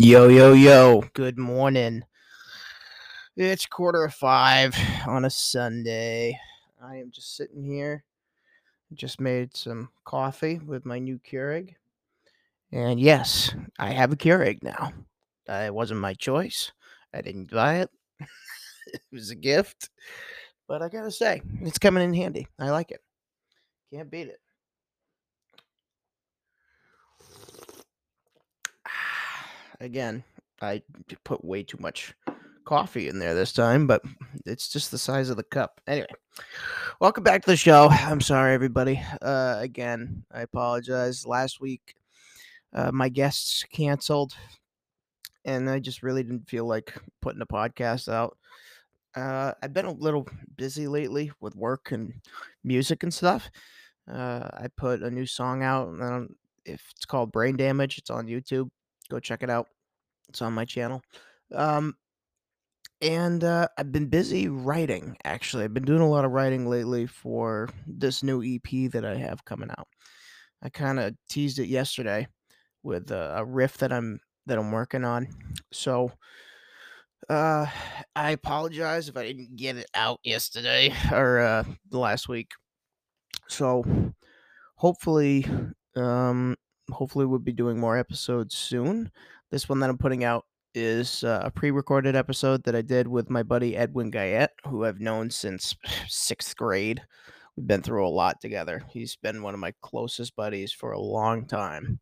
Yo, yo, yo. Good morning. It's quarter of five on a Sunday. I am just sitting here. Just made some coffee with my new Keurig. And yes, I have a Keurig now. Uh, it wasn't my choice. I didn't buy it. it was a gift. But I gotta say, it's coming in handy. I like it. Can't beat it. Again, I put way too much coffee in there this time, but it's just the size of the cup. Anyway, welcome back to the show. I'm sorry, everybody. Uh, again, I apologize. Last week, uh, my guests canceled, and I just really didn't feel like putting a podcast out. Uh, I've been a little busy lately with work and music and stuff. Uh, I put a new song out. If it's called Brain Damage, it's on YouTube. Go check it out. It's on my channel. Um, and uh, I've been busy writing. Actually, I've been doing a lot of writing lately for this new EP that I have coming out. I kind of teased it yesterday with a, a riff that I'm that I'm working on. So uh I apologize if I didn't get it out yesterday or uh last week. So hopefully um hopefully we'll be doing more episodes soon. This one that I'm putting out is uh, a pre-recorded episode that I did with my buddy Edwin Guyette, who I've known since sixth grade. We've been through a lot together. He's been one of my closest buddies for a long time,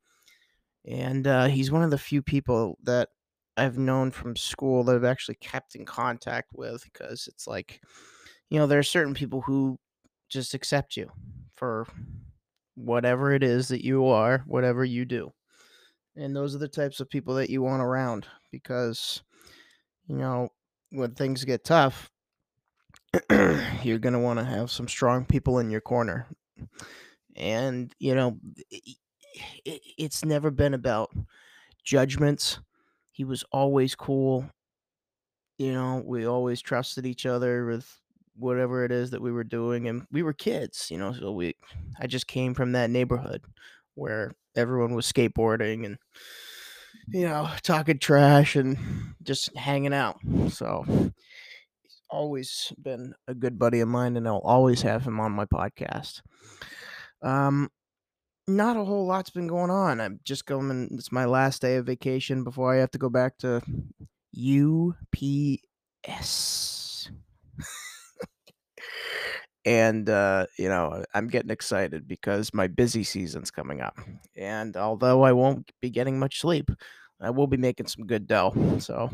and uh, he's one of the few people that I've known from school that I've actually kept in contact with. Because it's like, you know, there are certain people who just accept you for whatever it is that you are, whatever you do. And those are the types of people that you want around because, you know, when things get tough, you're going to want to have some strong people in your corner. And, you know, it, it's never been about judgments. He was always cool. You know, we always trusted each other with whatever it is that we were doing and we were kids, you know, so we I just came from that neighborhood where everyone was skateboarding and you know talking trash and just hanging out. So he's always been a good buddy of mine and i'll always have him on my podcast. Um not a whole lot's been going on. I'm just going it's my last day of vacation before i have to go back to ups and uh, you know i'm getting excited because my busy season's coming up and although i won't be getting much sleep i will be making some good dough so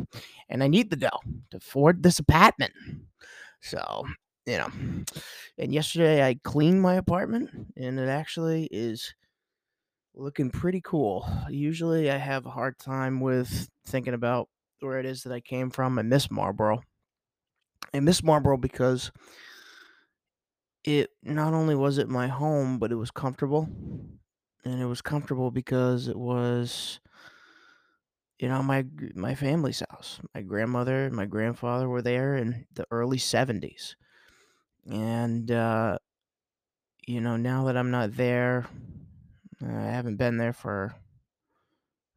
and i need the dough to afford this apartment so you know and yesterday i cleaned my apartment and it actually is looking pretty cool. Usually i have a hard time with thinking about where it is that i came from. I miss marlboro. I miss marlboro because it not only was it my home, but it was comfortable. And it was comfortable because it was you know my my family's house. My grandmother and my grandfather were there in the early 70s. And uh you know, now that I'm not there, I haven't been there for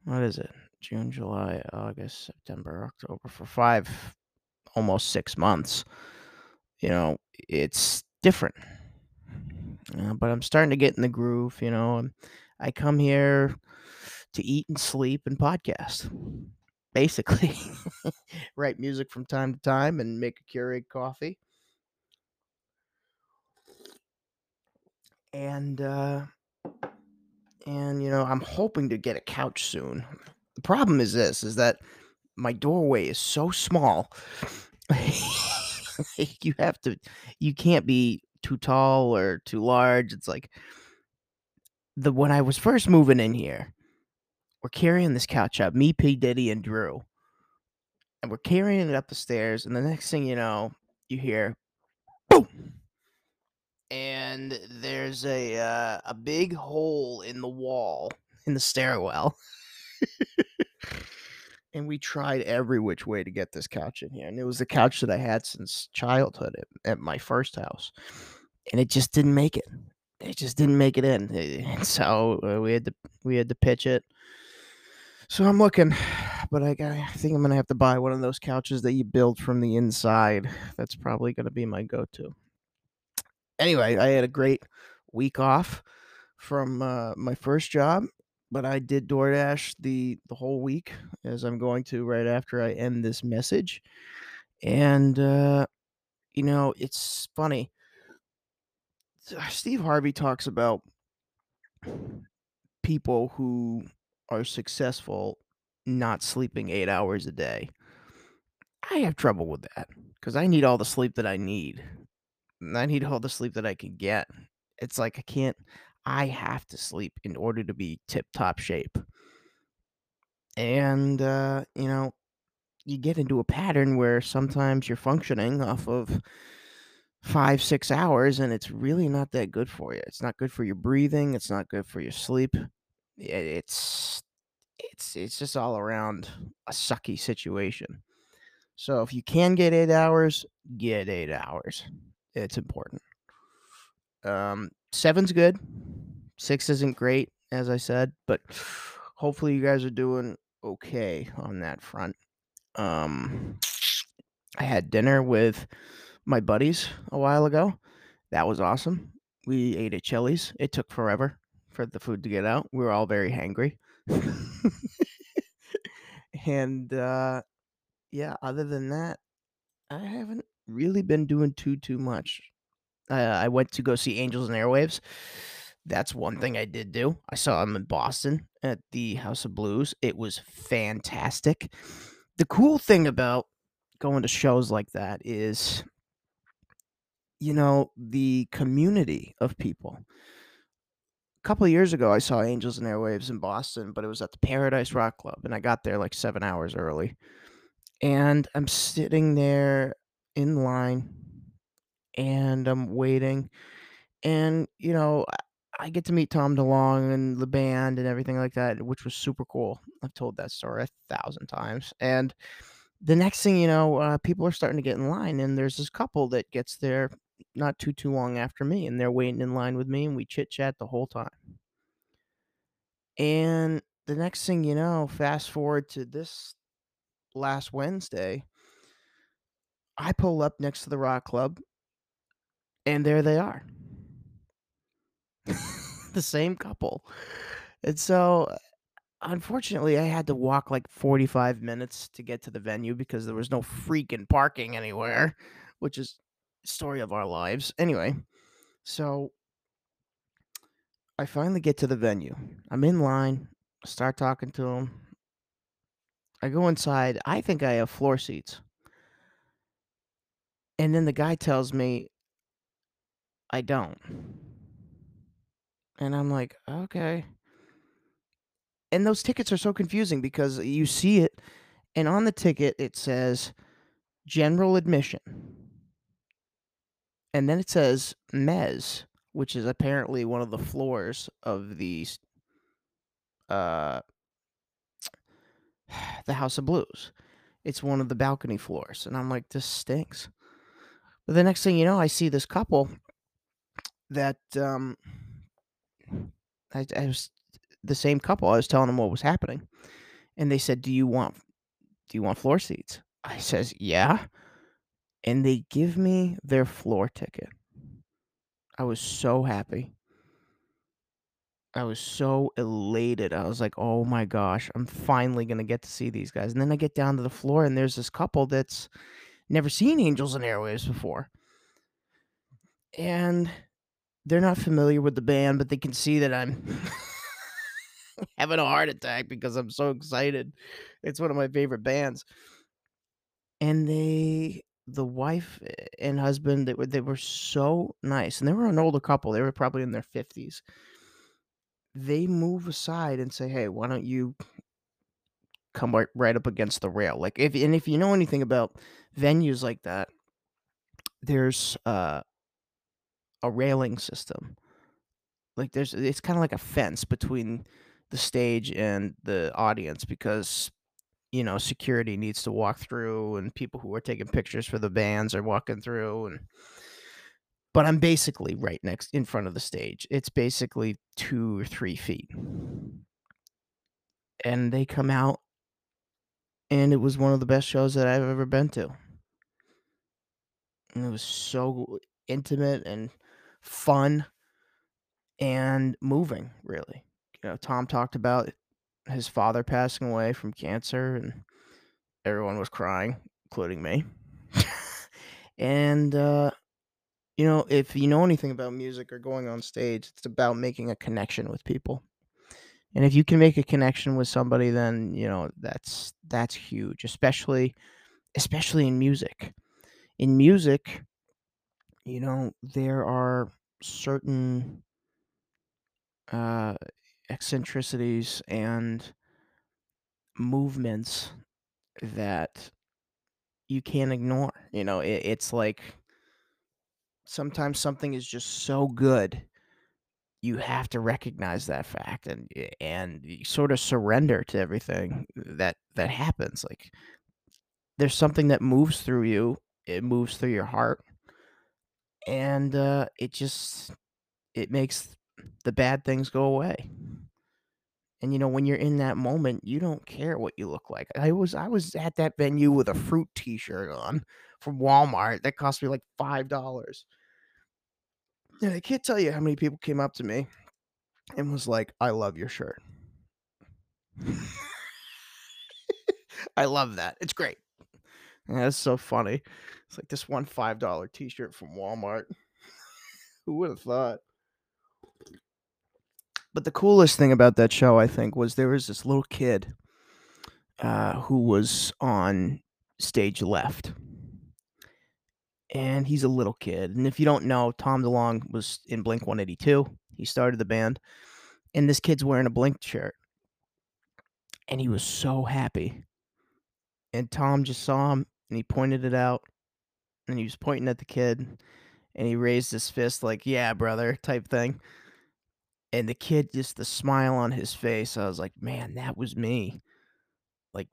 what is it? June, July, August, September, October for 5 almost 6 months. You know, it's different. Uh, but I'm starting to get in the groove, you know. I come here to eat and sleep and podcast, basically. Write music from time to time and make a Keurig coffee. And uh and you know, I'm hoping to get a couch soon. The problem is this is that my doorway is so small. you have to you can't be too tall or too large. It's like the when I was first moving in here, we're carrying this couch up, me, P. Diddy, and Drew. And we're carrying it up the stairs, and the next thing you know, you hear boom. And there's a uh, a big hole in the wall in the stairwell. and we tried every which way to get this couch in here. And it was the couch that I had since childhood at, at my first house. And it just didn't make it. It just didn't make it in. And so uh, we had to we had to pitch it. So I'm looking but I, got- I think I'm gonna have to buy one of those couches that you build from the inside. That's probably gonna be my go-to. Anyway, I had a great week off from uh, my first job, but I did DoorDash the the whole week, as I'm going to right after I end this message. And uh, you know, it's funny. Steve Harvey talks about people who are successful not sleeping eight hours a day. I have trouble with that because I need all the sleep that I need. I need all the sleep that I can get. It's like I can't, I have to sleep in order to be tip top shape. And, uh, you know, you get into a pattern where sometimes you're functioning off of five, six hours, and it's really not that good for you. It's not good for your breathing. It's not good for your sleep. It's it's it's just all around a sucky situation. So if you can get eight hours, get eight hours. It's important. Um, seven's good. Six isn't great, as I said, but hopefully you guys are doing okay on that front. Um, I had dinner with my buddies a while ago. That was awesome. We ate at Chili's. It took forever for the food to get out. We were all very hangry. and uh, yeah, other than that, I haven't really been doing too too much. Uh, I went to go see Angels and Airwaves. That's one thing I did do. I saw them in Boston at the House of Blues. It was fantastic. The cool thing about going to shows like that is, you know, the community of people. A couple years ago, I saw Angels and Airwaves in Boston, but it was at the Paradise Rock Club, and I got there like seven hours early. And I'm sitting there in line and I'm waiting. And, you know, I, get to meet Tom DeLonge and the band and everything like that, which was super cool. I've told that story a thousand times. And the next thing you know, uh, people are starting to get in line, and there's this couple that gets there not too too long after me, and they're waiting in line with me, and we chit chat the whole time. And the next thing you know, fast forward to this last Wednesday, I pull up next to the rock club, and there they are. the same couple. And so, unfortunately, I had to walk like 45 minutes to get to the venue because there was no freaking parking anywhere, which is story of our lives. Anyway, so I finally get to the venue. I'm in line, start talking to them. I go inside. I think I have floor seats. And then the guy tells me I don't. And I'm like, okay. And those tickets are so confusing because you see it, and on the ticket it says general admission. And then it says Mez, which is apparently one of the floors of the uh the House of Blues. It's one of the balcony floors. And I'm like, this stinks. But the next thing you know, I see this couple that um I, I was the same couple. I was telling them what was happening, and they said, "Do you want do you want floor seats?" I says, "Yeah," and they give me their floor ticket. I was so happy. I was so elated. I was like, "Oh my gosh, I'm finally gonna get to see these guys." And then I get down to the floor, and there's this couple that's never seen Angels and Airwaves before, and they're not familiar with the band, but they can see that I'm having a heart attack because I'm so excited. It's one of my favorite bands. And they the wife eh, and husband they were they were so nice. And they were an older couple. They were probably in their 50s. They move aside and say, "Hey, why don't you come right, right up against the rail?" Like if and if you know anything about venues like that, there's uh a railing system. Like there's it's kind of like a fence between the stage and the audience because you know security needs to walk through and people who are taking pictures for the bands are walking through and but i'm basically right next in front of the stage it's basically two or three feet and they come out and it was one of the best shows that I've ever been to. And it was so intimate and fun and moving, really. You know, Tom talked about his father passing away from cancer, and everyone was crying, including me. and, uh, you know, if you know anything about music or going on stage, it's about making a connection with people. And if you can make a connection with somebody, then you know that's that's huge, especially especially in music. In music, you know, there are certain uh, eccentricities and movements that you can't ignore. You know, it, it's like sometimes something is just so good you have to recognize that fact and and you sort of surrender to everything that that happens like there's something that moves through you it moves through your heart and uh it just it makes the bad things go away and you know when you're in that moment you don't care what you look like i was i was at that venue with a fruit t-shirt on from walmart that cost me like five dollars and I can't tell you how many people came up to me and was like, I love your shirt. I love that. It's great. That's so funny. It's like this one $5 t shirt from Walmart. Who would have thought? But the coolest thing about that show, I think, was there was this little kid uh, who was on stage left and he's a little kid. And if you don't know, Tom DeLonge was in Blink 182. He started the band, and this kid's wearing a Blink shirt, and he was so happy. And Tom just saw him, and he pointed it out, and he was pointing at the kid, and he raised his fist like, "Yeah, brother," type thing. And the kid, just the smile on his face, I was like, "Man, that was me." Like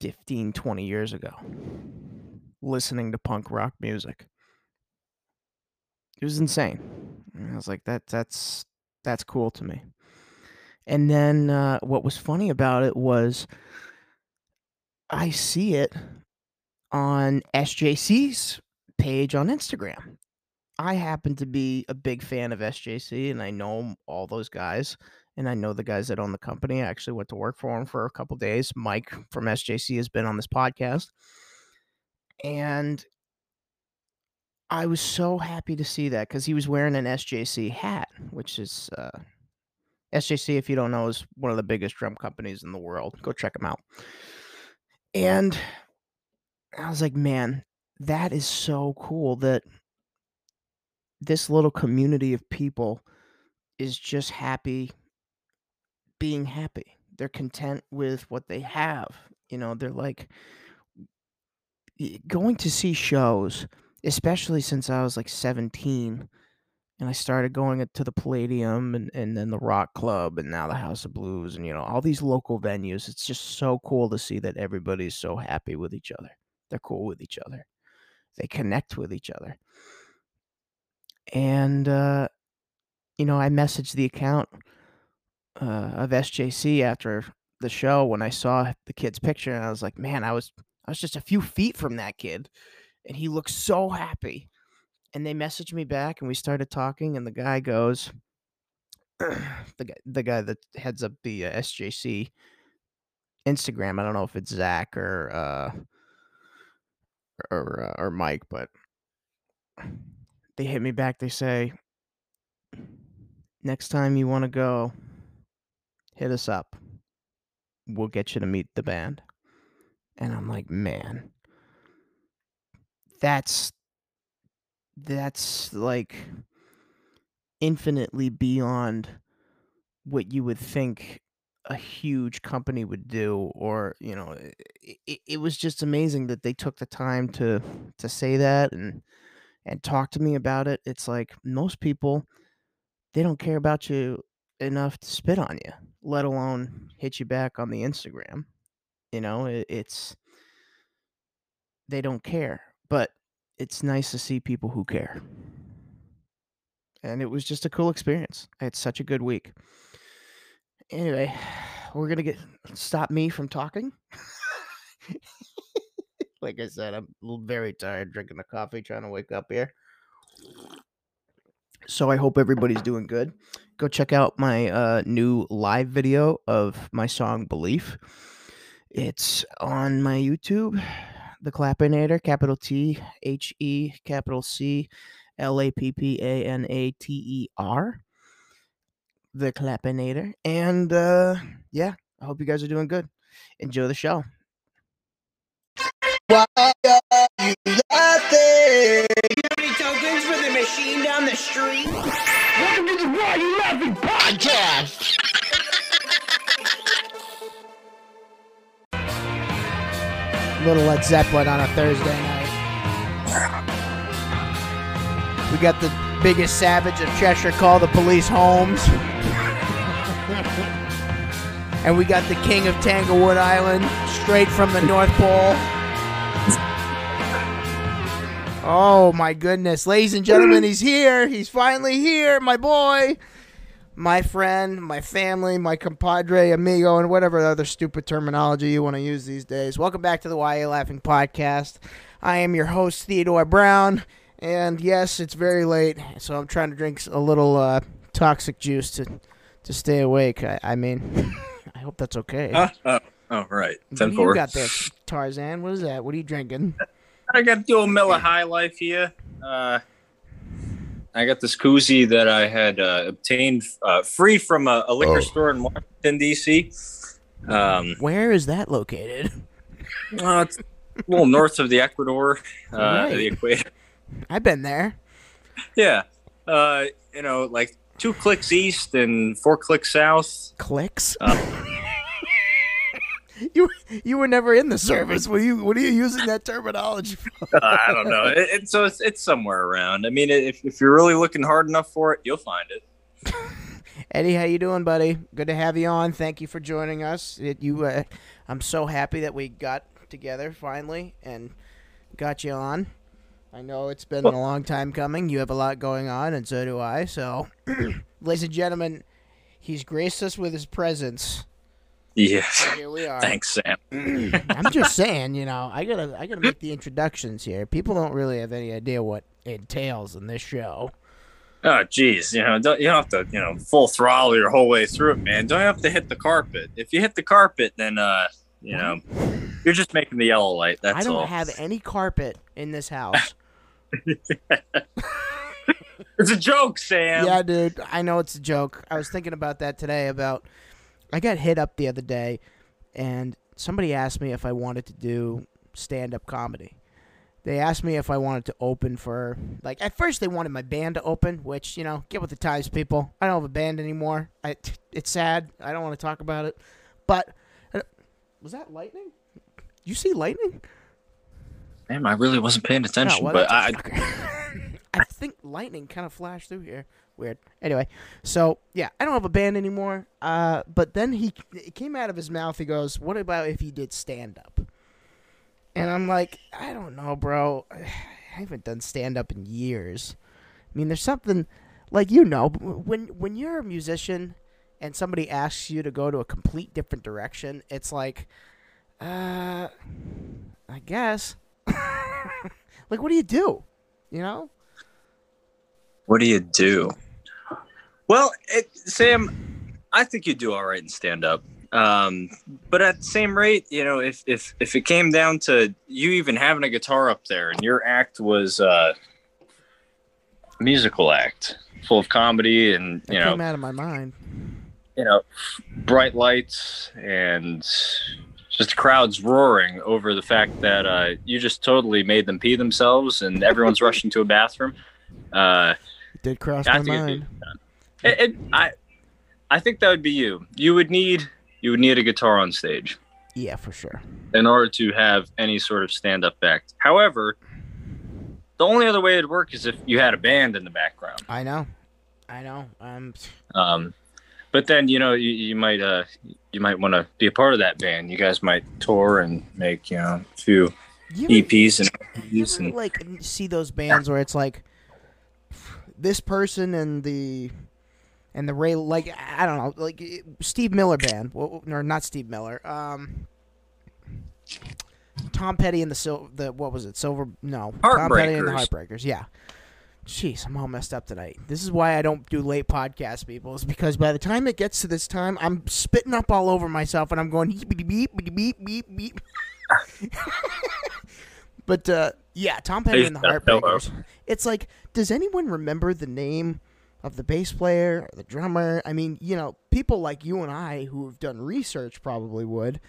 15, 20 years ago listening to punk rock music. It was insane. And I was like, that that's that's cool to me. And then uh, what was funny about it was I see it on SJC's page on Instagram. I happen to be a big fan of SJC and I know all those guys and I know the guys that own the company. I actually went to work for them for a couple days. Mike from SJC has been on this podcast. And I was so happy to see that because he was wearing an SJC hat, which is uh, SJC, if you don't know, is one of the biggest drum companies in the world. Go check them out. And I was like, man, that is so cool that this little community of people is just happy being happy. They're content with what they have. You know, they're like, going to see shows, especially since I was like 17 and I started going to the Palladium and, and then the Rock Club and now the House of Blues and you know all these local venues. It's just so cool to see that everybody's so happy with each other. They're cool with each other. They connect with each other. And uh, you know, I messaged the account uh, of SJC after the show when I saw the kid's picture and I was like, man, I was I was just a few feet from that kid, and he looked so happy. And they messaged me back, and we started talking. And the guy goes, the guy, the guy that heads up the uh, SJC Instagram. I don't know if it's Zach or uh, or uh, or Mike, but they hit me back. They say, next time you want to go, hit us up. We'll get you to meet the band. And I'm like, man, that's that's like infinitely beyond what you would think a huge company would do or you know it, it, was just amazing that they took the time to to say that and and talk to me about it it's like most people they don't care about you enough to spit on you let alone hit you back on the instagram you know, it, it's they don't care, but it's nice to see people who care. And it was just a cool experience. I had such a good week. Anyway, we're gonna get stop me from talking. like I said, I'm very tired drinking the coffee, trying to wake up here. So I hope everybody's doing good. Go check out my uh, new live video of my song Belief. It's on my YouTube, The Clappinator, capital T H E, capital C L A P P A N A T E R. The Clappinator. And uh, yeah, I hope you guys are doing good. Enjoy the show. Why are you laughing? You have any tokens for the machine down the street? Welcome to the Why You Laughing podcast. Little Led Zeppelin on a Thursday night. We got the biggest savage of Cheshire call the police homes. and we got the king of Tanglewood Island straight from the North Pole. Oh my goodness. Ladies and gentlemen, he's here. He's finally here, my boy. My friend, my family, my compadre, amigo, and whatever other stupid terminology you want to use these days. Welcome back to the You Laughing podcast. I am your host, Theodore Brown. And yes, it's very late, so I'm trying to drink a little uh, toxic juice to to stay awake. I, I mean, I hope that's okay. Uh, oh, oh, right. what Ten do four. you got there, Tarzan? What is that? What are you drinking? I got the old Miller High Life here. Uh, I got this koozie that I had uh, obtained uh, free from a, a liquor Oh. store in Washington D.C. Um, Where is that located? uh, it's a little north of the Ecuador, uh, Right. the equator. I've been there. Yeah, uh, you know, like two clicks east and four clicks south. Clicks. Uh. you you were never in the service. What are you What are you using that terminology for? Uh, I don't know. It, it, so it's it's somewhere around. I mean, if if you're really looking hard enough for it, you'll find it. Eddie, how you doing, buddy? Good to have you on. Thank you for joining us. It, you, uh, I'm so happy that we got together finally and got you on. I know it's been a long time coming. You have a lot going on, and so do I. So, ladies and gentlemen, he's graced us with his presence. Yes. Here we are. Thanks, Sam. I'm just saying, you know, I gotta, I gotta make the introductions here. People don't really have any idea what entails in this show. Oh, geez, you know, don't, you don't have to, you know, full throttle your whole way through it, man. Don't have to hit the carpet. If you hit the carpet, then, uh, you know, you're just making the yellow light. That's all. I don't all. have any carpet in this house. It's a joke, Sam. Yeah, dude. I know it's a joke. I was thinking about that today. About I got hit up the other day, and somebody asked me if I wanted to do stand-up comedy. They asked me if I wanted to open for like at first they wanted my band to open, which you know get with the times, people. I don't have a band anymore. I it's sad. I don't want to talk about it. But uh, was that lightning? You see lightning? Damn, I really wasn't paying attention, well, but I. I think lightning kind of flashed through here. Weird. Anyway, so yeah, I don't have a band anymore. Uh, but then he it came out of his mouth. He goes, "What about if he did stand up?" And I'm like, I don't know, bro. I haven't done stand up in years. I mean, there's something like you know when when you're a musician and somebody asks you to go to a complete different direction, it's like, uh, I guess. like, what do you do? You know? what do you do? Well, it, Sam, I think you do all right in stand up. Um, but at the same rate, you know, if, if, if it came down to you even having a guitar up there and your act was uh, a musical act full of comedy and, That you know, came out of my mind. you know, bright lights and just crowds roaring over the fact that uh, you just totally made them pee themselves and everyone's rushing to a bathroom. Uh, It did cross I my think mind. it, it, I, I think that would be you. You would need you would need a guitar on stage Yeah, for sure. in order to have any sort of stand up act. However, the only other way it'd work is if you had a band in the background. I know. I know. Um, Um, but then you know you, you might uh you might want to be a part of that band. You guys might tour and make you know a few you ever, EPs and you ever, and like see those bands where it's like this person and the and the Ray like I don't know like Steve Miller band or not Steve Miller um Tom Petty and the sil- the what was it? Silver? No, Tom Petty and the. Heartbreakers. Yeah. Jeez, I'm all messed up tonight. This is why I don't do late podcasts, people. Is because by the time it gets to this time, I'm spitting up all over myself, and I'm going beep beep beep beep beep beep. but uh, yeah, Tom Petty and the hello. Heartbreakers. It's like, does anyone remember the name of the bass player, or the drummer? I mean, you know, people like you and I who have done research probably would.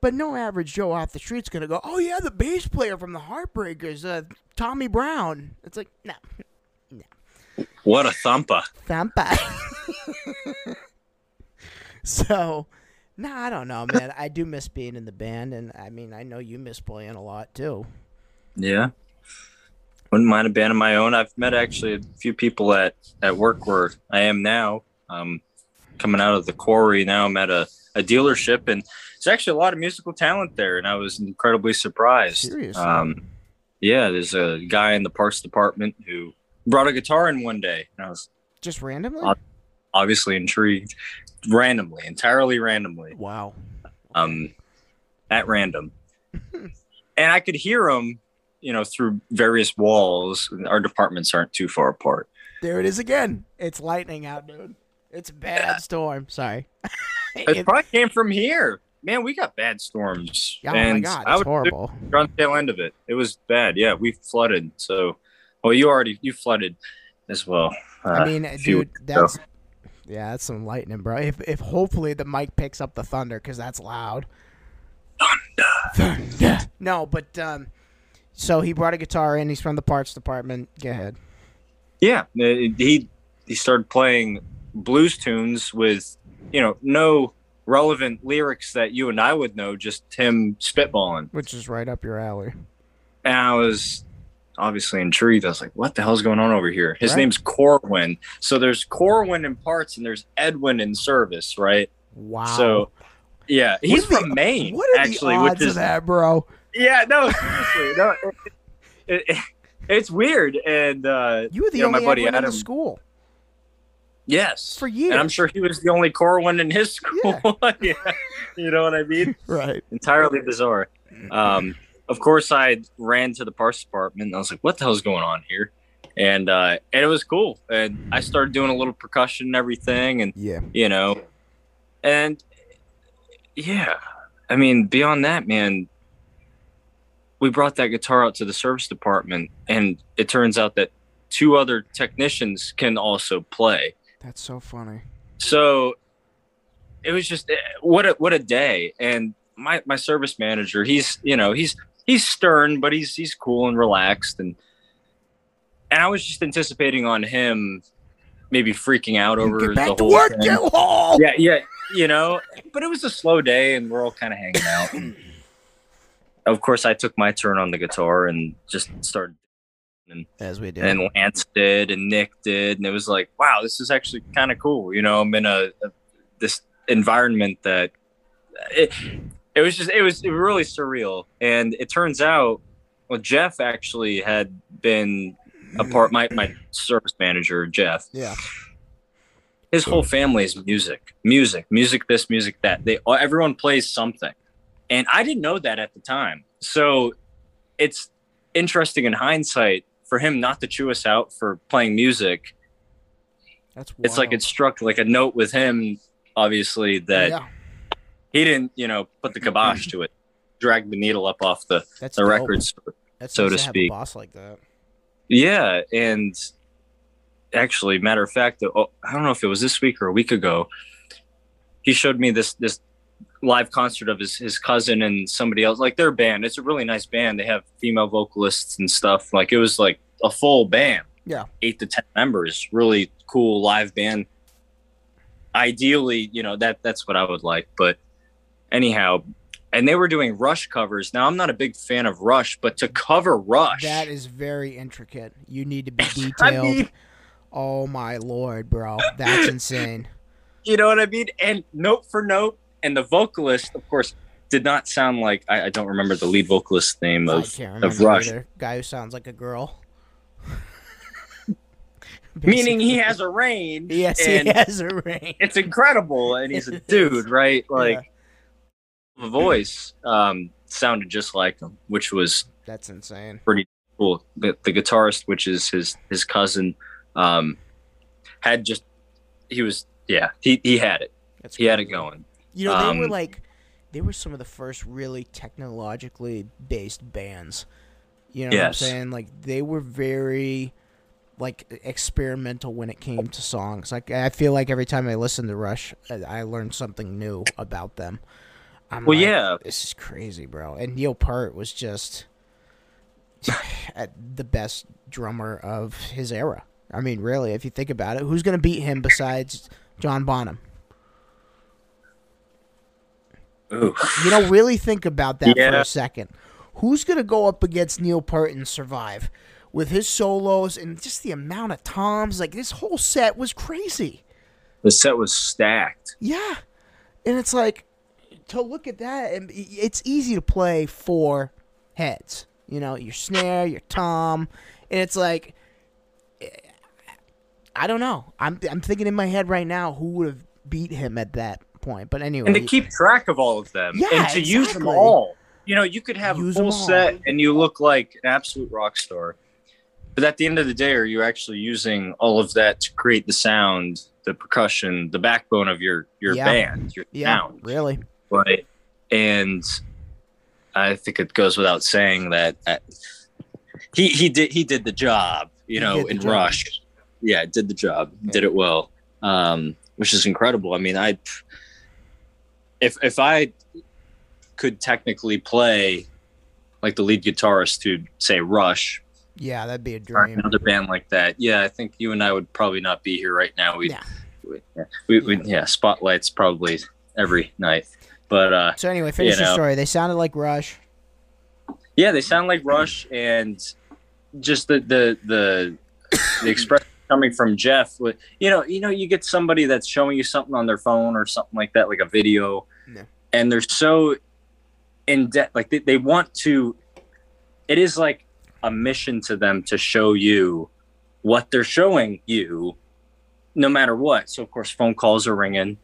But no average Joe off the street's gonna go, oh yeah, the bass player from the Heartbreakers, uh, Tommy Brown. It's like, no, What a thumper! Tampa. so, nah, I don't know, man. I do miss being in the band, and I mean, I know you miss playing a lot too. Yeah. Wouldn't mind a band of my own. I've met actually a few people at, at work where I am now. Um, coming out of the quarry now, I'm at a, a dealership, and there's actually a lot of musical talent there, and I was incredibly surprised. Seriously? Um, yeah, there's a guy in the parts department who brought a guitar in one day, and I was Just randomly? Obviously intrigued, randomly, entirely randomly wow. um, at random, and I could hear him, you know, through various walls. Our departments aren't too far apart. There it is again. It's lightning out, dude. It's a bad storm. Sorry. It, It- probably came from here. Man, we got bad storms. oh my and god, I it's was horrible. on the tail end of it. It was bad. Yeah, we flooded. So, well, you already you flooded as well. Uh, I mean, dude, weeks ago. that's yeah, that's some lightning, bro. If if hopefully the mic picks up the thunder because that's loud. Thunder. Thunder. No, but um, so he brought a guitar in. He's from the parts department. Go ahead. Yeah, uh, he he started playing blues tunes with you know no relevant lyrics that you and I would know, just him spitballing. Which is right up your alley. And I was obviously intrigued. I was like, "What the hell's going on over here?" His Right. name's Corwin. So there's Corwin in parts, and there's Edwin in service, right? Wow. So yeah, he's from the- Maine, What are actually, the which odds is of that, bro? yeah, no, seriously, no. It, it, it's weird, and uh, You were the You know, my only buddy Edwin in the school yes, for years. and I'm sure he was the only Corwin in his school. Yeah. you know what I mean? Right. Entirely bizarre. Um, of course, I ran to the parts department. And I was like, "What the hell's going on here?" And uh, and it was cool. And I started doing a little percussion and everything, and Yeah. you know, and yeah, I mean, beyond that, man, we brought that guitar out to the service department, and it turns out that two other technicians can also play. That's so funny. So it was just eh, what a what a day. And my my service manager, he's you know he's he's stern, but he's he's cool and relaxed, and and I was just anticipating on him maybe freaking out over Get back the to whole work, thing. Yeah, yeah, you know, but it was a slow day, and we're all kind of hanging out. of course, I took my turn on the guitar and just started And, As we do. and Lance did and Nick did, and it was like, wow, this is actually kind of cool. You know, I'm in a, a this environment that it, it was just it was really surreal, and it turns out, well, Jeff actually had been a part my my service manager Jeff. yeah. His whole family is music, music, music, this, music, that. They everyone plays something, and I didn't know that at the time. So it's interesting in hindsight for him not to chew us out for playing music. That's It's like it struck like a note with him, obviously that yeah. He didn't, you know, put the kibosh to it, drag the needle up off the That's the dope. records. That's so nice to have a speak. boss like that. Yeah, and actually, matter of fact, oh, I don't know if it was this week or a week ago. He showed me this this live concert of his his cousin and somebody else, like their band. It's a really nice band. They have female vocalists and stuff. Like it was like a full band. Yeah. eight to ten members. Really cool live band. Ideally, you know that that's what I would like. But anyhow, and they were doing Rush covers. Now I'm not a big fan of Rush, but to cover Rush, That is very intricate. You need to be I detailed. mean, oh my lord, bro. That's insane. you know what I mean? And note for note, and the vocalist, of course, did not sound like I, I don't remember the lead vocalist name I of of Rush. either. Guy who sounds like a girl. Meaning he has a range. Yes, he has a ring. it's incredible, and he's a dude, right? Like a voice. Um, sounded just like him, which was That's insane. Pretty cool. The, the guitarist, which is his his cousin, um, had just he was yeah he he had it. That's He had it going. You know, they were Um, like, they were some of the first really technologically based bands. You know Yes. what I'm saying? Like they were very like experimental when it came to songs. Like I feel like every time I listen to Rush, I, I learned something new about them. I'm Well, like, yeah. this is crazy, bro. And Neil Peart was just at the best drummer of his era. I mean, really, if you think about it, who's gonna beat him besides John Bonham? Ooh. You know, really think about that for a second. Who's going to go up against Neil Peart and survive with his solos and just the amount of toms? Like, this whole set was crazy. The set was stacked. Yeah. And it's like, to look at that, and it's easy to play four heads. You know, your snare, your tom. And it's like, eh, I don't know. I'm, I'm thinking in my head right now who would have beat him at that point. But anyway. and to keep track of all of them Yeah, and to use them all. You know, you could have Use a full set and you look like an absolute rock star. But at the end of the day, are you actually using all of that to create the sound, the percussion, the backbone of your your Yeah. band, your yeah, sound, really. Right? And I think it goes without saying that uh, he he did he did the job. You know, in job. Rush, yeah, did the job, did it well, um, which is incredible. I mean, I if if I could technically play like the lead guitarist to say Rush Yeah, that'd be a dream. another band like that, yeah, I think you and I would probably not be here right now. We, Yeah. we, yeah, we, we, yeah, spotlights probably every night, but uh, So anyway, finish You your story. They sounded like Rush. yeah, they sound like Rush, and just the the the, the expression coming from Jeff. with- You know, you know, you get somebody that's showing you something on their phone or something like that, like a video, Yeah. and they're so in depth, like they, they want to. It is like a mission to them to show you what they're showing you, no matter what. So of course, phone calls are ringing.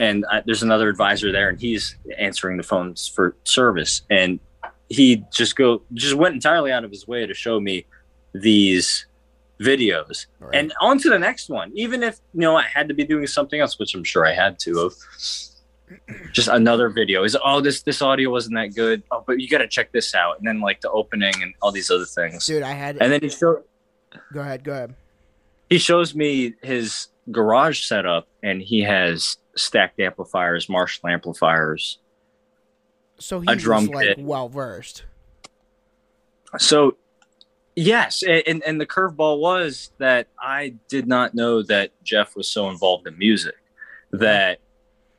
And I, there's another advisor there, and he's answering the phones for service. And he just go just went entirely out of his way to show me these videos Right. and on to the next one even if you know i had to be doing something else which i'm sure i had to of just another video is oh this this audio wasn't that good oh but you got to check this out and then like the opening and all these other things Dude, I had. and then he show, go ahead, go ahead. he shows me his garage setup and he has stacked amplifiers marshall amplifiers So he's a drum like kit. well versed. So, yes, and and the curveball was that I did not know that Jeff was so involved in music. Mm-hmm. That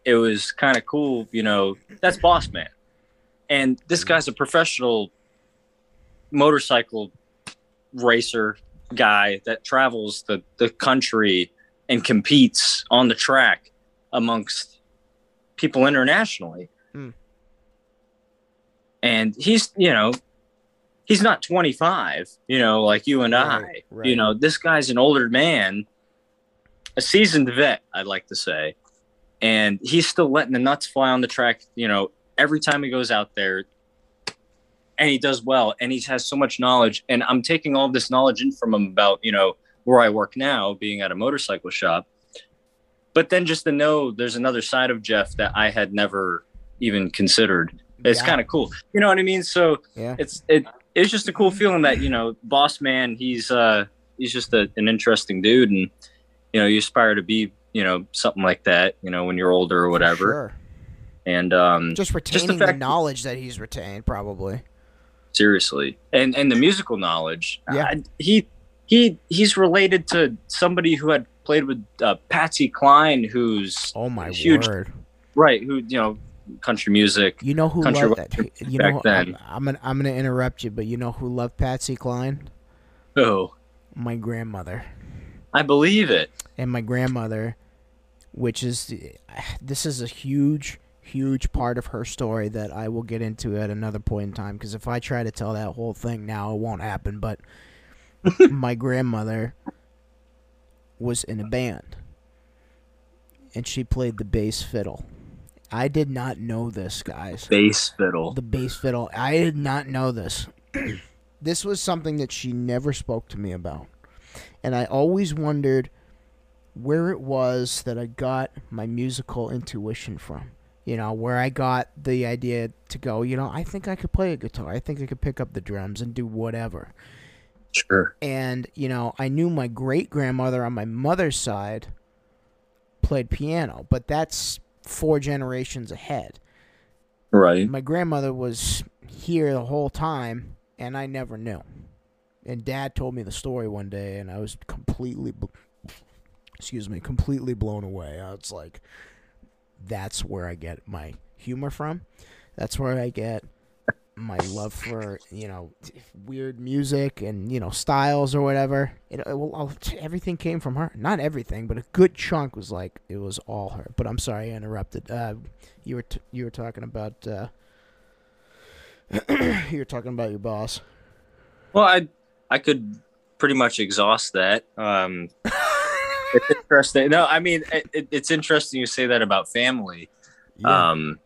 it was kind of cool, you know. That's Boss Man, and this mm-hmm. guy's a professional motorcycle racer guy that travels the the country and competes on the track amongst people internationally. Hmm. And he's, you know, he's not 25, you know, like you and I. Right, right. You know, this guy's an older man, a seasoned vet, I'd like to say. And he's still letting the nuts fly on the track, you know, every time he goes out there. And he does well. And he has so much knowledge. And I'm taking all this knowledge in from him about, you know, where I work now, being at a motorcycle shop. But then just to know there's another side of Jeff that I had never even considered. It's Yeah. kind of cool. You know what I mean? So Yeah. it's it it's just a cool feeling that you know boss man he's uh he's just a, an interesting dude and you know you aspire to be you know something like that you know when you're older or whatever Sure. and um Just retaining the, fact- knowledge that he's retained, probably. seriously and and the musical knowledge Yeah. I- he he he's related to somebody who had played with uh, Patsy Cline who's Oh my Huge. word! right who you know country music You know who Country loved that? You back know, then. I'm, I'm gonna I'm gonna interrupt you, but you know who loved Patsy Cline? oh My grandmother. I believe it and my grandmother, which is this is a huge, huge part of her story that I will get into at another point in time. Because if I try to tell that whole thing now, it won't happen. But my grandmother was in a band, and she played the bass fiddle, I did not know this, guys. Bass fiddle. The bass fiddle. I did not know this. this was something that she never spoke to me about. And I always wondered where it was that I got my musical intuition from. You know, where I got the idea to go, you know, I think I could play a guitar. I think I could pick up the drums and do whatever. Sure. And, you know, I knew my great grandmother on my mother's side played piano, but that's four generations ahead. Right. My grandmother was here the whole time, and I never knew. And Dad told me the story one day, and I was completely, excuse me, completely blown away. I was like, "That's where I get my humor from. That's where I get my love for you know weird music and you know styles or whatever. It, it, well, everything came from her. Not everything, but a good chunk was like it was all her. But I'm sorry I interrupted. Uh, you were t- you were talking about uh, you were talking about your boss. Well, I I could pretty much exhaust that. Um, it's interesting. No, I mean it, it, it's interesting you say that about family. Um,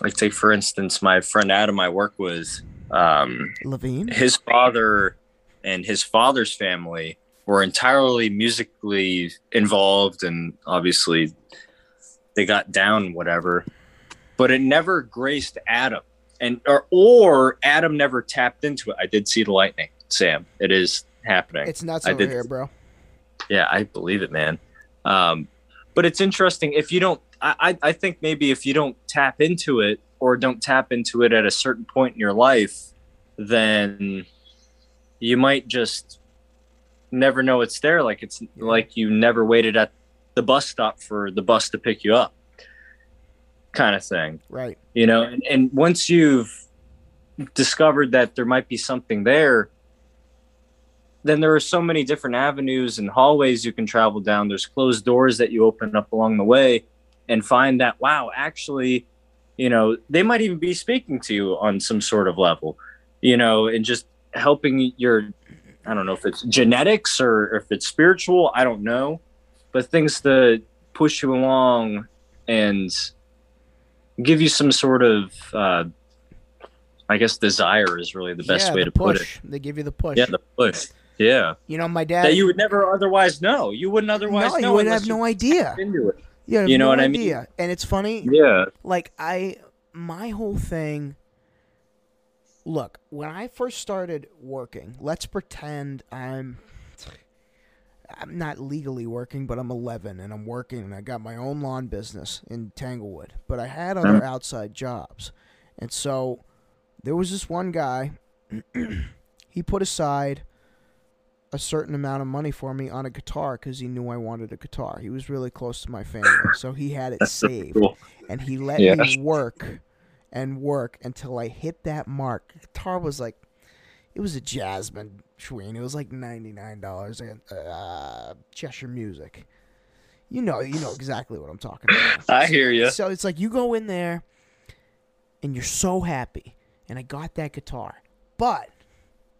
like take for instance, my friend Adam I work with. Um, Levine. his father and his father's family were entirely musically involved and obviously they got down whatever but it never graced adam and or or adam never tapped into it i did see the lightning sam it is happening It's nuts I over did- here, bro. yeah i believe it man um but it's interesting if you don't I, I think maybe if you don't tap into it or don't tap into it at a certain point in your life then you might just never know it's there. Like it's like you never waited at the bus stop for the bus to pick you up kind of thing. Right. you know and, and once you've discovered that there might be something there then there are so many different avenues and hallways you can travel down. There's closed doors that you open up along the way and find that wow actually you know they might even be speaking to you on some sort of level you know and just helping your i don't know if it's genetics or if it's spiritual i don't know but things to push you along and give you some sort of uh i guess desire is really the best yeah, way the to put it. They give you the push. yeah the push yeah you know, my dad. that you would never otherwise know you wouldn't otherwise no, know you would have no idea. into it You, You know no what I mean? idea. And it's funny. yeah like I my whole thing look, when I first started working, let's pretend I'm I'm not legally working, but I'm 11 and I'm working and I got my own lawn business in Tanglewood, but I had other mm-hmm. outside jobs. And so there was this one guy he put aside a certain amount of money for me on a guitar cuz he knew I wanted a guitar. He was really close to my family, so he had it saved cool. and he let Yeah. me work and work until I hit that mark. Guitar was like, it was a Jasmine Schween. It was like ninety nine dollars and uh, Cheshire Music. You know, you know exactly what I'm talking about. i hear you So it's like you go in there, and you're so happy, and I got that guitar. But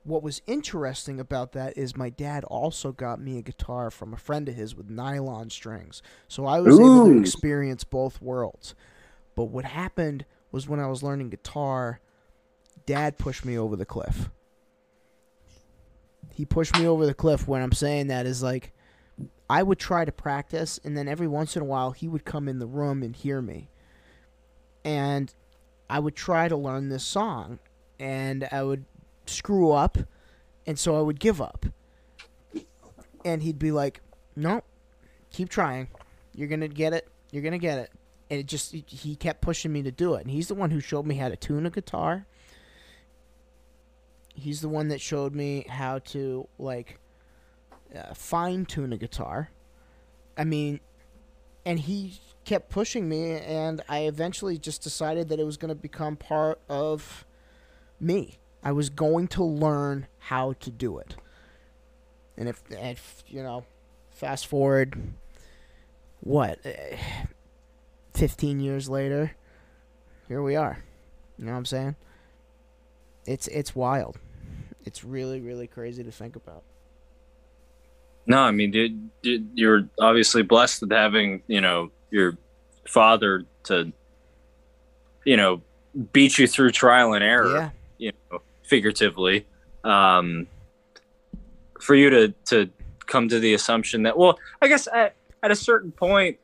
what was interesting about that is my dad also got me a guitar from a friend of his with nylon strings. So I was able to experience both worlds. But what happened was when I was learning guitar, dad pushed me over the cliff. He pushed me over the cliff when I'm saying that is like I would try to practice and then every once in a while he would come in the room and hear me. And I would try to learn this song and I would screw up and so I would give up. And he'd be like, "No, keep trying. You're to get it. You're to get it." And it just he kept pushing me to do it. And he's the one who showed me how to tune a guitar. He's the one that showed me how to like uh, fine tune a guitar. I mean, and he kept pushing me, and I eventually just decided that it was going to become part of me. I was going to learn how to do it. And if, if you know, fast forward, what, eh, 15 years later, here we are. You know what I'm saying? It's it's wild. It's really really crazy to think about. No, I mean, dude, dude, you're obviously blessed with having, you know, your father to you know beat you through trial and error Yeah. you know figuratively um for you to to come to the assumption that well i guess at, at a certain point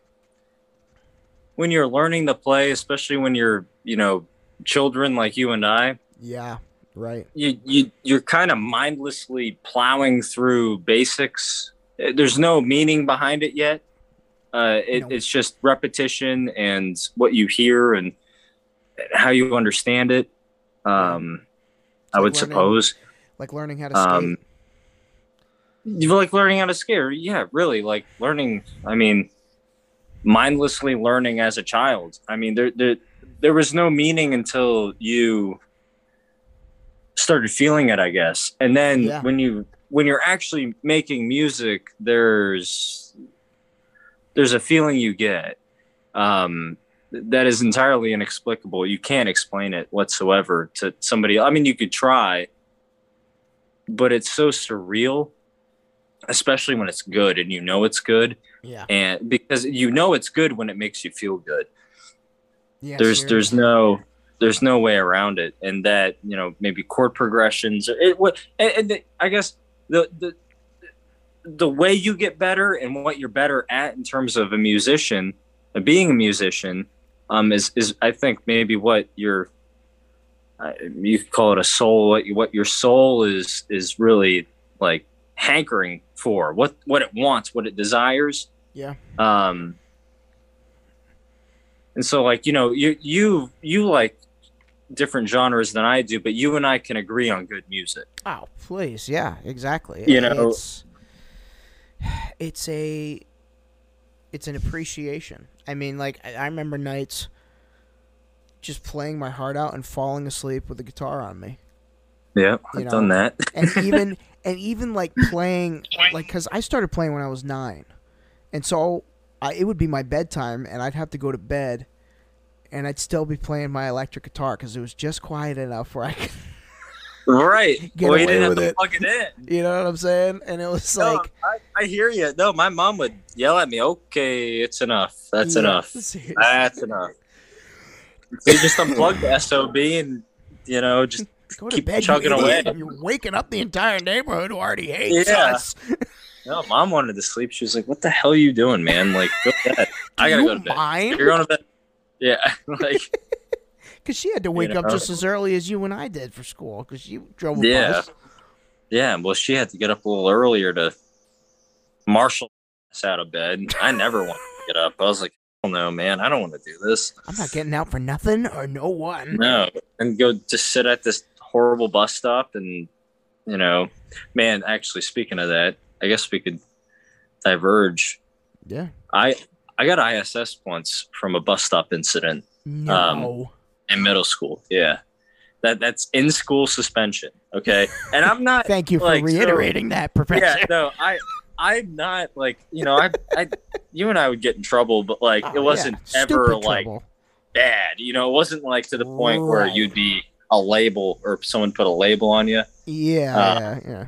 when you're learning to play especially when you're you know children like you and i Yeah. Right. you you you're kind of mindlessly plowing through basics. Uh, There's no meaning behind it yet. Uh, it, No. It's just repetition and what you hear and how you understand it. Um, I like would learning- suppose Like learning how to skate. um, you like learning how to skate. Yeah, really like learning. I mean, mindlessly learning as a child. I mean, there there there was no meaning until you started feeling it, I guess. And then Yeah. when you when you're actually making music, there's there's a feeling you get um, that is entirely inexplicable. You can't explain it whatsoever to somebody. I mean, you could try, but it's so surreal, especially when it's good and you know it's good, yeah. and because you know it's good when it makes you feel good Yeah. there's there's no there's no way around it and that you know maybe chord progressions it what and, and the, i guess the the the way you get better and what you're better at in terms of a musician being a musician um is is i think maybe what your uh, you call it a soul what, you- what your soul is is really like hankering for what what it wants what it desires Yeah. um and so like you know you you you like different genres than i do but you and i can agree on good music Oh, please. Yeah, exactly. You know- it's, it's a it's an appreciation. I mean, like I, I remember nights just playing my heart out and falling asleep with the guitar on me. yeah You i've done know, that And even and even like playing like cuz I started playing when I was 9. And so I, it would be my bedtime and I'd have to go to bed and I'd still be playing my electric guitar cuz it was just quiet enough where I could right Get well you away didn't have with to it. plug it in you know what I'm saying? And it was No, like I, I hear you no my mom would yell at me okay it's enough that's Yeah, enough seriously. that's enough so you just unplug the sob and you know just Go to keep bed, chugging idiot. away. You're waking up the entire neighborhood who already hates Yeah. us. no mom wanted to sleep she was like what the hell are you doing man like go to bed i gotta go to bed mind? you're going to bed yeah like Because she had to wake up know? just as early as you and I did for school. Because you drove a Yeah. bus. Yeah, well, she had to get up a little earlier to marshal us out of bed. I never wanted to get up. I was like, "Oh no, man, I don't want to do this." I'm not getting out for nothing or no one. No, and go just sit at this horrible bus stop, and you know, man. Actually, speaking of that, I guess we could diverge. Yeah. I I got ISS once from a bus stop incident No. Um, in middle school. Yeah, that that's in school suspension. Okay, and I'm not. Thank you for like, so- reiterating that, Professor. yeah, no, I I'm not like you know I I you and I would get in trouble, but like Oh, it wasn't yeah. ever Stupid like trouble. bad. You know, it wasn't like to the point where you'd be a label or someone put a label on you. Yeah, uh, yeah, yeah.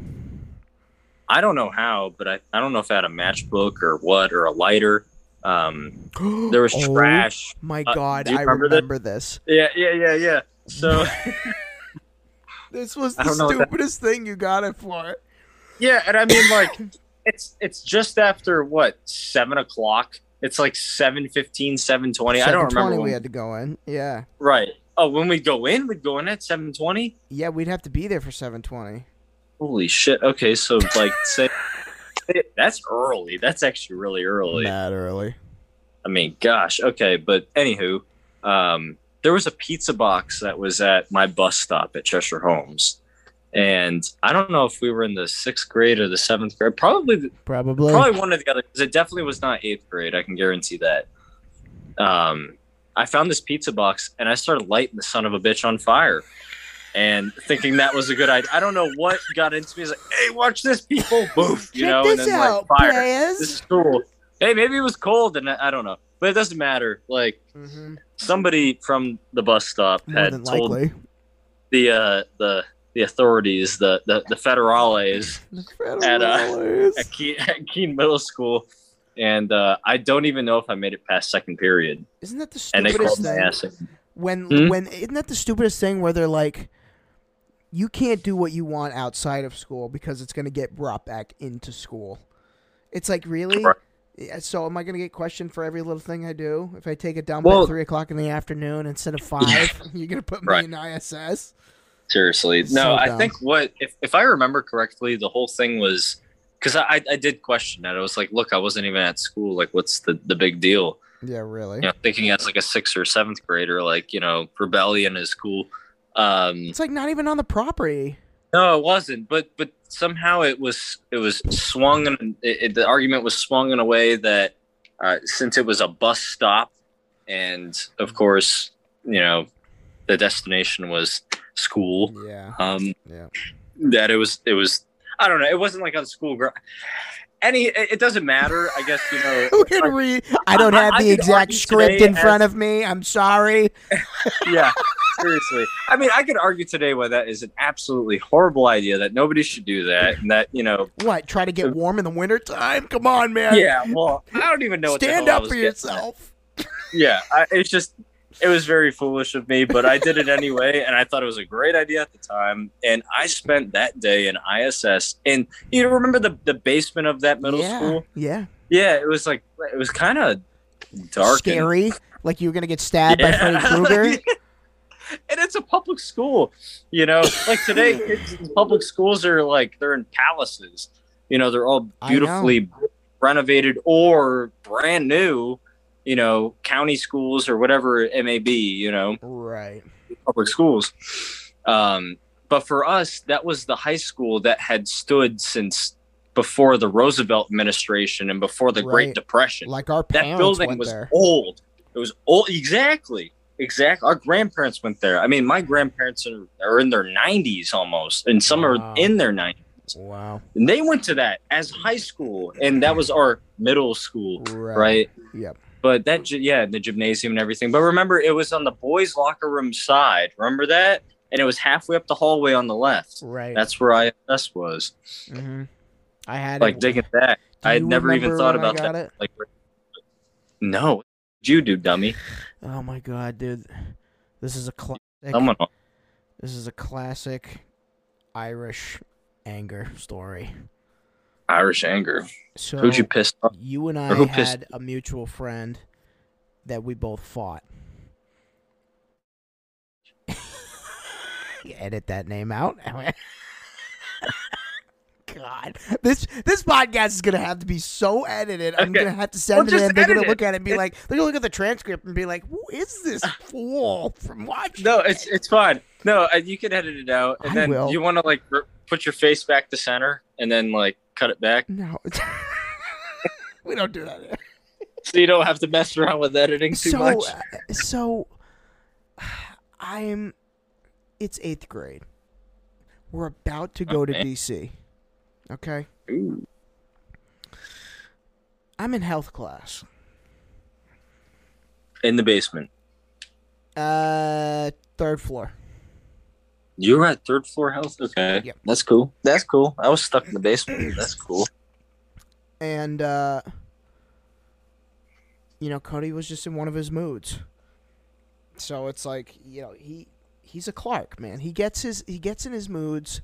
I don't know how, but I, I don't know if I had a matchbook or what or a lighter. Um, there was Oh, trash. My Uh, God, you I remember this? remember this. Yeah, yeah, yeah, yeah. So This was the what that- stupidest thing you got it for. yeah, and I mean like it's it's just after what seven o'clock. It's like 7.15, 7.20. I don't 7:20 remember. We had to go in. Yeah, right. Oh, when we go in, we'd go in at seven twenty. yeah. We'd have to be there for 7:20. Holy shit. Okay, so like say that's early. That's actually really early. Mad early. I mean, gosh. Okay, but anywho, um, there was a pizza box that was at my bus stop at Cheshire Homes, and I don't know if we were in the sixth grade or the seventh grade. Probably, Probably. probably one or the other. Because it definitely was not eighth grade. I can guarantee that. Um, I found this pizza box and I started lighting the son of a bitch on fire. And thinking that was a good idea. I don't know what got into me. It's like, hey, watch this, people. Boof. You Check know, and then out, like fire. players. This is cool. Hey, maybe it was cold and I I don't know. But it doesn't matter. Like Mhm. somebody from the bus stop More had told likely. the uh the the authorities, the the, the federales The At, uh, at Keene, at Keene Middle School and uh, I don't even know if I made it past second period. Isn't that the And they stupidest called my thing? ass. in. When Hmm? when isn't that the stupidest thing where they're like, you can't do what you want outside of school because it's gonna get brought back into school. It's like really. Right. Yeah, So am I gonna get questioned for every little thing I do? If I take it down by Well- three o'clock in the afternoon instead of five, you're gonna put me Right. in ISS? Seriously, It's no. so I think what if if I remember correctly, the whole thing was because I I did question that. I was like, look, I wasn't even at school. Like, what's the the big deal? Yeah, really. You know, thinking as like a sixth or seventh grader, like you know, rebellion is cool. Um, It's like not even on the property. No, it wasn't. But but somehow it was it was swung and the argument was swung in a way that uh, since it was a bus stop, and of course you know the destination was school. Yeah, Um, yeah. that it was it was I don't know. It wasn't like on school ground. Any it, doesn't matter. I guess you know. Who can read? I don't I- have I the could exact script in front as- of me. I'm sorry. yeah, seriously. I mean, I could argue today why that is an absolutely horrible idea. That nobody should do that, and that you know What? Try to get uh, warm in the wintertime? Come on, man. Yeah, well, I don't even know Stand up for getting at. yourself. Yeah, I, it's just it was very foolish of me, but I did it anyway, and I thought it was a great idea at the time. And I spent that day in ISS, and you remember the the basement of that middle yeah, school? Yeah. Yeah, it was like it was kind of dark, and- Scary. Like you were gonna get stabbed by Freddy Krueger. and it's a public school, you know. Like today, kids public schools are like they're in palaces. You know, they're all beautifully renovated or brand new. You know, county schools or whatever it may be. You know, right. public schools. Um, but for us, that was the high school that had stood since before the Roosevelt administration and before the Right. Great Depression Like our that building was there. old. It was old. Exactly. Exactly. Our grandparents went there. I mean, my grandparents are, are in their 90s almost, and some Wow. are in their 90s. Wow. And they went to that as high school, and that was our middle school, Right. right? Yep. But that, yeah, the gymnasium and everything. But remember, it was on the boys' locker room side. Remember that? And it was halfway up the hallway on the left. Right. That's where IS was. hmm I had Like it. digging back. I had never even thought about that. It? Like, no, you do, dummy. Oh my god, dude. This is a classic. Someone. This is a classic Irish anger story. Irish anger. So Who'd you piss off? you and I who pissed- had a mutual friend that we both fought. Edit that name out. God, this this podcast is gonna have to be so edited. I'm Okay. gonna have to send Well, it in. They're gonna look at it and be It- like, they're gonna look at the transcript and be like, "Who is this fool from watching?" No, it's it's fine. No, uh, you can edit it out, and I then will. you want to like put your face back to center, and then like cut it back, No, we don't do that. So you don't have to mess around with editing too so, much. uh, so I'm. It's eighth grade. We're about to go to DC. Okay, Ooh. I'm in health class. In the basement. Uh, third floor. You were at third floor health. Okay, Yep. that's cool. That's cool. I was stuck in the basement. That's cool. and uh you know Cody was just in one of his moods. So it's like, you know, he he's a Clark, man. He gets his he gets in his moods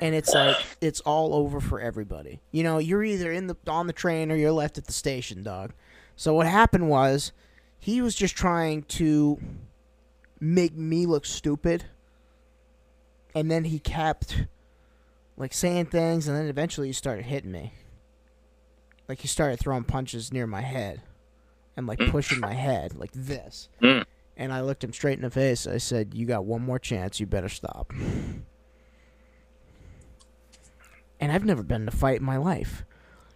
and it's like it's all over for everybody. You know, you're either in the on the train or you're left at the station, dog. So what happened was he was just trying to make me look stupid. And then he kept like saying things and then eventually he started hitting me like he started throwing punches near my head and like Mm. pushing my head like this. Mm. And I looked him straight in the face. I said, "You got one more chance. You better stop." And I've never been in a fight in my life,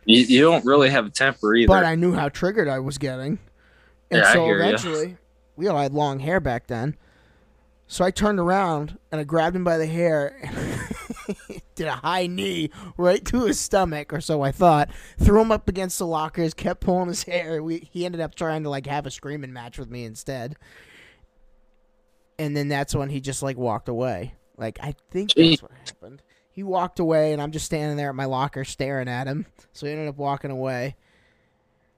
You, you don't really have a temper either. but I knew how triggered I was getting. And Yeah, I so hear ya. eventually, we all had long hair back then. So I turned around and I grabbed him by the hair and did a high knee right to his stomach, or so I thought. Threw him up against the lockers, kept pulling his hair. We, he ended up trying to like have a screaming match with me instead. And then that's when he just like walked away. Like I think Gee. that's what happened. He walked away, and I'm just standing there at my locker staring at him. So he ended up walking away.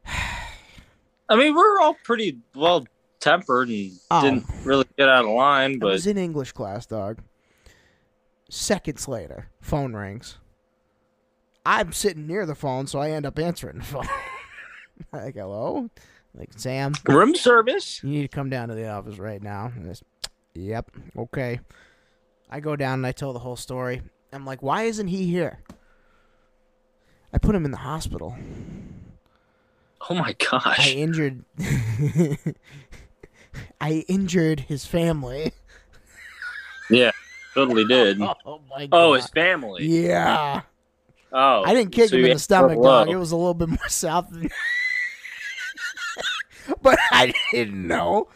I mean, we were all pretty well tempered and Oh. didn't really get out of line, I but was in English class, dog. Seconds later, phone rings. I'm sitting near the phone, so I end up answering the phone. like, hello? Like, Sam, room service. you need to come down to the office right now. And it's, yep, okay. I go down and I tell the whole story. I'm like, why isn't he here? I put him in the hospital. Oh my gosh. I injured. I injured his family. Yeah, totally did. Oh my god. Oh, his family. Yeah. Oh, I didn't kick so him in the stomach, dog. It was a little bit more south than. but I didn't know.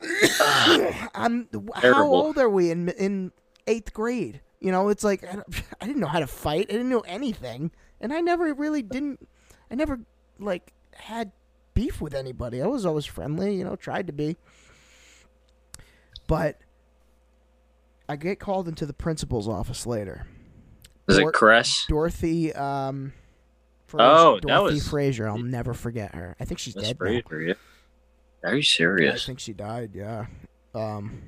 I'm. How old are we in in eighth grade? You know, it's like I, I didn't know how to fight. I didn't know anything, and I never really didn't. I never like had beef with anybody. I was always friendly. You know, tried to be. But I get called into the principal's office later. Is Dor- it Cress? Dorothy. Um, Fraser, Oh, that Dorothy was- Fraser. I'll never forget her. I think she's dead now. Fraser, yeah. Are you serious? I think she died. Yeah. Um.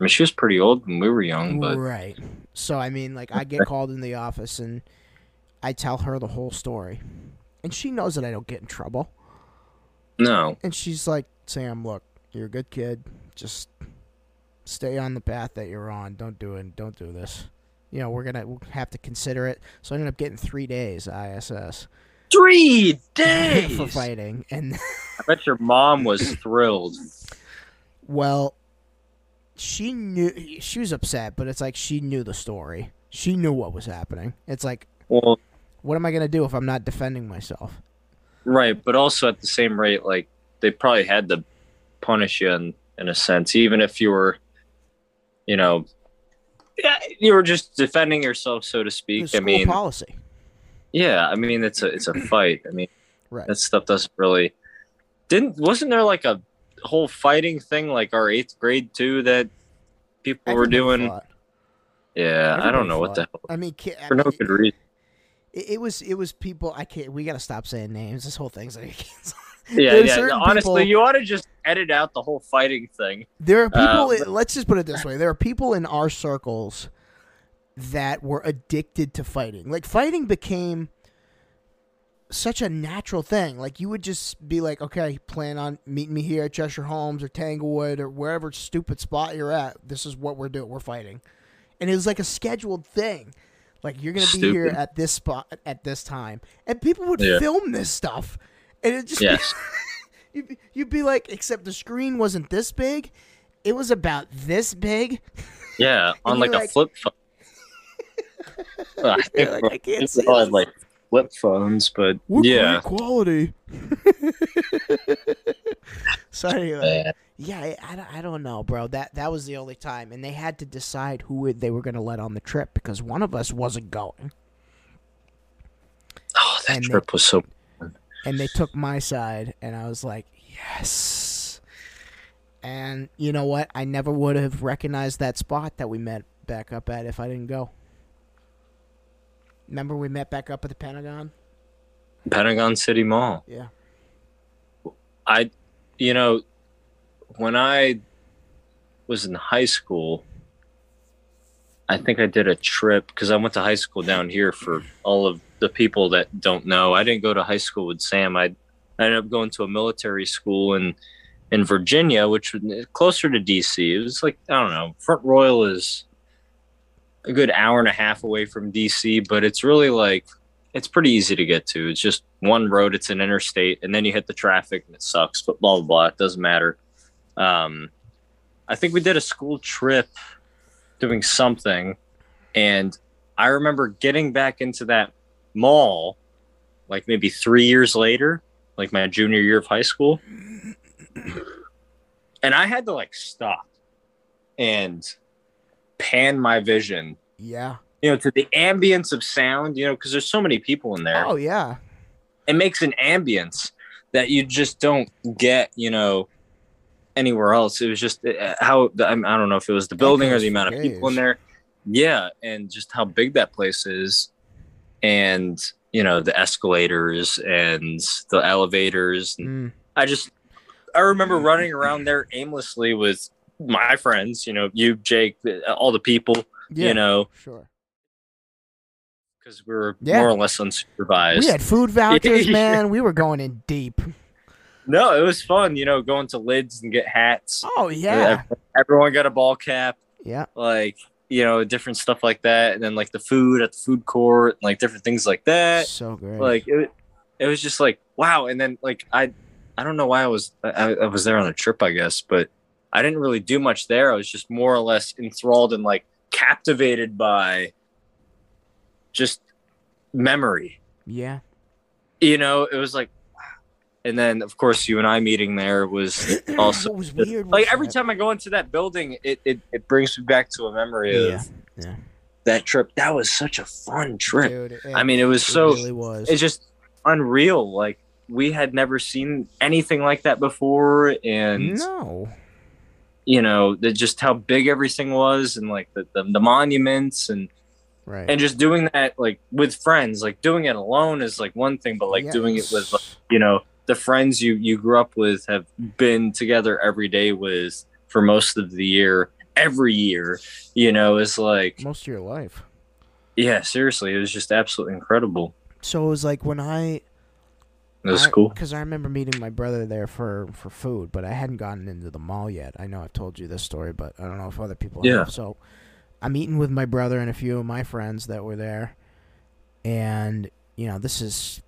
I mean, she was pretty old when we were young, but Right. So I mean, like, I get called in the office and I tell her the whole story, and she knows that I don't get in trouble, no. and she's like, "Sam, look, you're a good kid. Just stay on the path that you're on. Don't do it. Don't do this." You know, we're gonna we'll have to consider it. So I ended up getting three days ISS Three days. for fighting, and I bet your mom was thrilled. Well, she knew she was upset, but it's like she knew the story. She knew what was happening. It's like, Well, what am I gonna do if I'm not defending myself? right, but also at the same rate, like they probably had to punish you in, in a sense, even if you were, you know, yeah, you were just defending yourself, so to speak. I mean, policy, yeah, I mean it's a it's a fight. I mean, right? that stuff doesn't really didn't wasn't there like a whole fighting thing like our eighth grade too that people were doing? fought. Yeah, I don't know what the hell I mean, ki- I for no mean, good reason. it, it was it was people. I can't. We gotta stop saying names. This whole thing's like. Yeah, yeah. Honestly, people- you ought to just edit out the whole fighting thing. There are people. Uh, let's just put it this way: there are people in our circles that were addicted to fighting. Like fighting became such a natural thing. Like you would just be like, okay, plan on meeting me here at Cheshire Homes or Tanglewood or wherever stupid spot you're at. This is what we're doing. We're fighting, and it was like a scheduled thing. Like you're gonna be here at this spot at this time, and people would Yeah. film this stuff, and it just Yes. you'd, be, you'd be like, except the screen wasn't this big. It was about this big. Yeah, on like, like- a flip phone. Like, I can't see like flip phones, but We're yeah, great quality. so anyway, bad. yeah, I, I, don't- know, bro. That that was the only time, and they had to decide who they were going to let on the trip because one of us wasn't going, Oh, that and they- was so. and they took my side, and I was like, yes. And you know what? I never would have recognized that spot that we met back up at if I didn't go. Remember we met back up at the Pentagon? Pentagon City Mall. Yeah. I, you know, when I was in high school, I think I did a trip because I went to high school down here for all of the people that don't know. I didn't go to high school with Sam. I, I ended up going to a military school in in Virginia, which was closer to DC. It was like I don't know. Front Royal is a good hour and a half away from DC, but it's really like it's pretty easy to get to. It's just one road. It's an interstate, and then you hit the traffic, and it sucks. But blah blah blah. It doesn't matter. Um, I think we did a school trip, doing something, and I remember getting back into that mall, like maybe three years later, like my junior year of high school, and I had to like stop and pan my vision Yeah. you know, to the ambience of sound, you know, because there's so many people in there. Oh yeah. It makes an ambience that you just don't get, you know, anywhere else. It was just uh, how I I don't know if it was the building or the amount of people in there. Yeah, and just how big that place is, and you know the escalators and the elevators. And Mm. I just I remember running around there aimlessly with my friends, you know, you, Jake, all the people, Yeah, you know, sure. because we were Yeah. more or less unsupervised. We had food vouchers, man. We were going in deep. No, it was fun, you know, going to lids and get hats. Oh yeah, Everyone got a ball cap, yeah. like you know, different stuff like that, and then like the food at the food court, like different things like that. So great. Like it, it was just like wow. And then like I, I don't know why I was I, I was there on a trip, I guess, but I didn't really do much there. I was just more or less enthralled and like captivated by just memory. yeah. You know, it was like, and then of course you and I meeting there was also was weird. Was like every that- time I go into that building, it, it, it brings me back to a memory of Yeah, yeah. that trip. That was such a fun trip. Dude, it, I mean, it was it so really was. it's just unreal. Like we had never seen anything like that before, and no. You know, the, just how big everything was, and like the, the the monuments, and Right. and just doing that like with friends. Like doing it alone is like one thing, but like Yeah, doing it with like, you know the friends you you grew up with have been together every day with for most of the year every year you know is like most of your life. yeah seriously it was just absolutely incredible So it was like when I it was cool because I remember meeting my brother there for for food, but I hadn't gotten into the mall yet. I know I've told you this story, but I don't know if other people Yeah. have. So I'm eating with my brother and a few of my friends that were there, and you know this is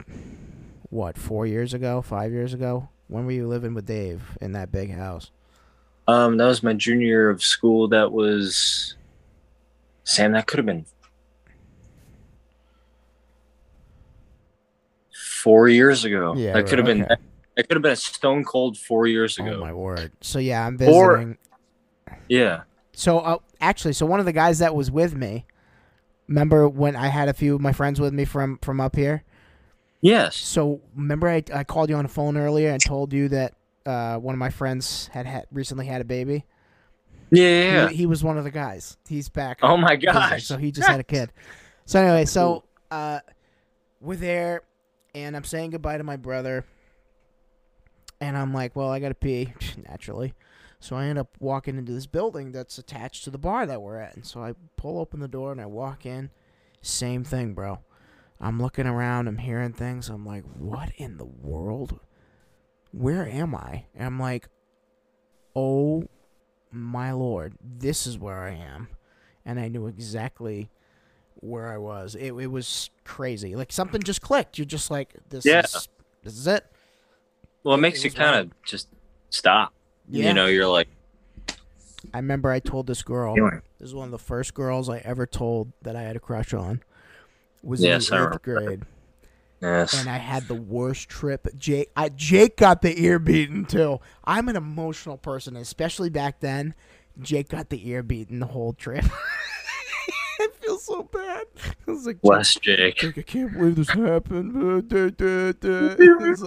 what four years ago, five years ago. When were you living with Dave in that big house? um that was my junior year of school that was sam that could have been four years ago Yeah, that could have right, been okay. that could have been a stone cold four years ago Oh my word! So yeah, I'm Or- visiting. yeah So uh, actually, so one of the guys that was with me, remember when I had a few of my friends with me from from up here? yes So remember I, I called you on the phone earlier and told you that uh, one of my friends had, had recently had a baby. yeah yeah, yeah. He, he was one of the guys. He's back. oh my gosh So he just had a kid. So anyway, so uh, we're there, and I'm saying goodbye to my brother, and I'm like, well, I gotta pee naturally. So I end up walking into this building that's attached to the bar that we're at, and so I pull open the door and I walk in. Same thing, bro. I'm looking around, I'm hearing things. I'm like, what in the world? Where am I? And I'm like, oh my lord, this is where I am. And I knew exactly where I was. It, it was crazy. Like something just clicked. You're just like, this Yeah. is this is it. well it it makes you kind of just stop Yeah. you know you're like I remember I told this girl. Anyway. This is one of the first girls I ever told that I had a crush on. Was Yes, in eighth grade, yes and I had the worst trip. Jake, I, Jake got the ear beaten too. I'm an emotional person, especially back then. Jake got the ear beaten the whole trip. I feel so bad. I was like, Jake, Wes Jake. Jake, I can't believe this happened. Uh,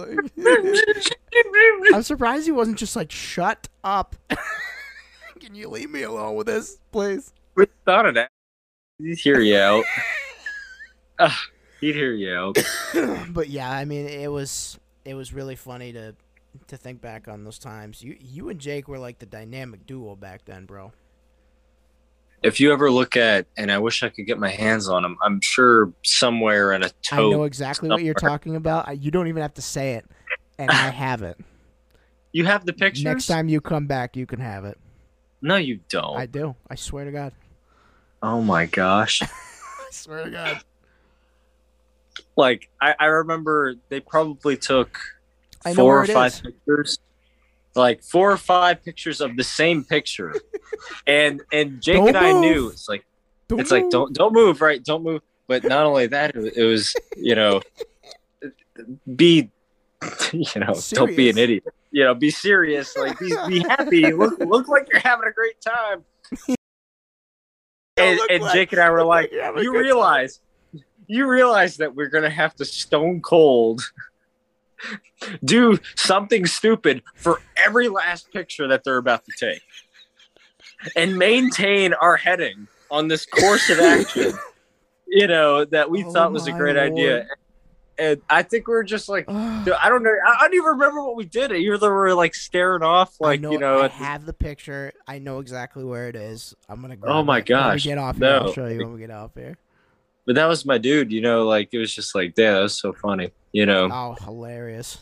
like- I'm surprised he wasn't just like, shut up. Can you leave me alone with this, please? We thought of that. He'd hear you out. Ah, he'd hear you out. but yeah, I mean, it was it was really funny to to think back on those times. You you and Jake were like the dynamic duo back then, bro. If you ever look at, and I wish I could get my hands on them, I'm sure somewhere in a tote. I know exactly what you're talking about. You don't even have to say it, and I have it. You have the pictures? Next time you come back, you can have it. No, you don't. I do. I swear to God. oh my gosh. I swear to God. like, I, I remember they probably took I four or five is. pictures. Like four or five pictures of the same picture. and and Jake Don't and I knew it's like Don't it's like don't don't move right? Don't move. But not only that it was you know be you know don't be an idiot. You know be serious. Like be, be happy. Look look like you're having a great time. And, and like- jake and i were like like you're having a you good time." realize you realize that we're gonna have to stone cold do something stupid for every last picture that they're about to take and maintain our heading on this course of action you know that we Oh thought was a great idea and I think we are just like, dude, I don't know, I, don't even remember what we did. Either we were like staring off, like know, you know. I at the- have the picture. I know exactly where it is. I'm gonna. Oh grab Oh my it. When we gosh, get off here, I'll show you when we get off here. But that was my dude, you know. Like it was just like, yeah, that was so funny, you know. Oh, hilarious,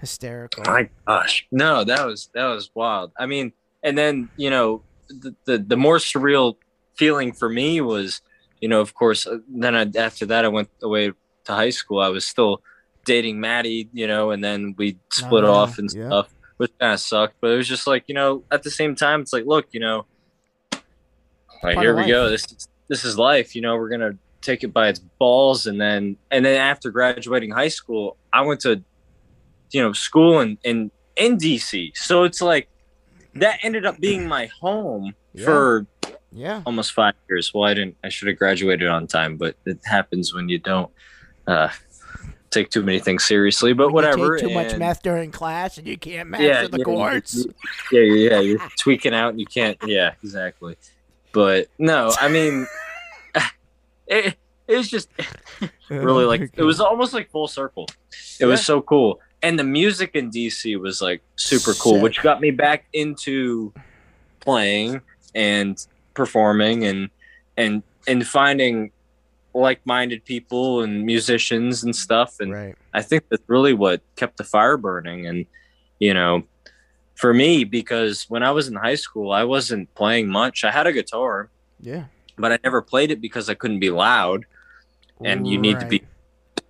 hysterical. My gosh, no, that was that was wild. I mean, and then you know, the the, the more surreal feeling for me was, you know, of course, uh, then I, after that I went away to high school. I was still dating Maddie, you know, and then we split Oh, off and yeah. stuff, which kind of sucked. But it was just like, you know, at the same time, it's like, look, you know, like here we life. go. This is this is life. You know, we're gonna take it by its balls, and then and then after graduating high school, I went to you know school in in in DC. So it's like that ended up being my home Yeah. for yeah. almost five years. Well, I didn't. I should have graduated on time, but it happens when you don't uh, take too many things seriously. But When whatever. too much and- meth during class and you can't master yeah, the yeah, chords. yeah, yeah. You're tweaking out and you can't. Yeah, exactly. But no, I mean, it, it was just really Oh like it was almost like full circle. It was so cool, and the music in DC was like super cool, Sick. which got me back into playing and performing and and and finding like-minded people and musicians and stuff and right. I think that's really what kept the fire burning. And, you know, for me, because when I was in high school, I wasn't playing much. I had a guitar, Yeah. but I never played it because I couldn't be loud. And you need to be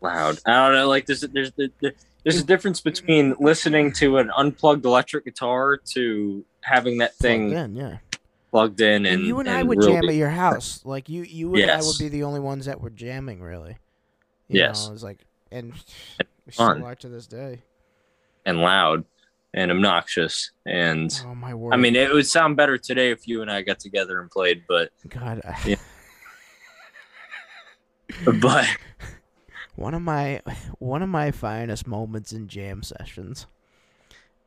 loud. I don't know. Like, there's, there's, there's, a difference between listening to an unplugged electric guitar to having that thing Then, yeah. plugged in. And, And, you and, I would really- jam at your house. Like you, you and I would be the only ones that were jamming, really. You Yes. know, it was like, and we fun. still are to this day. and loud and obnoxious. And Oh my word! I mean, it would sound better today if you and I got together and played, but, God, I- Yeah. but one of my one of my finest moments in jam sessions.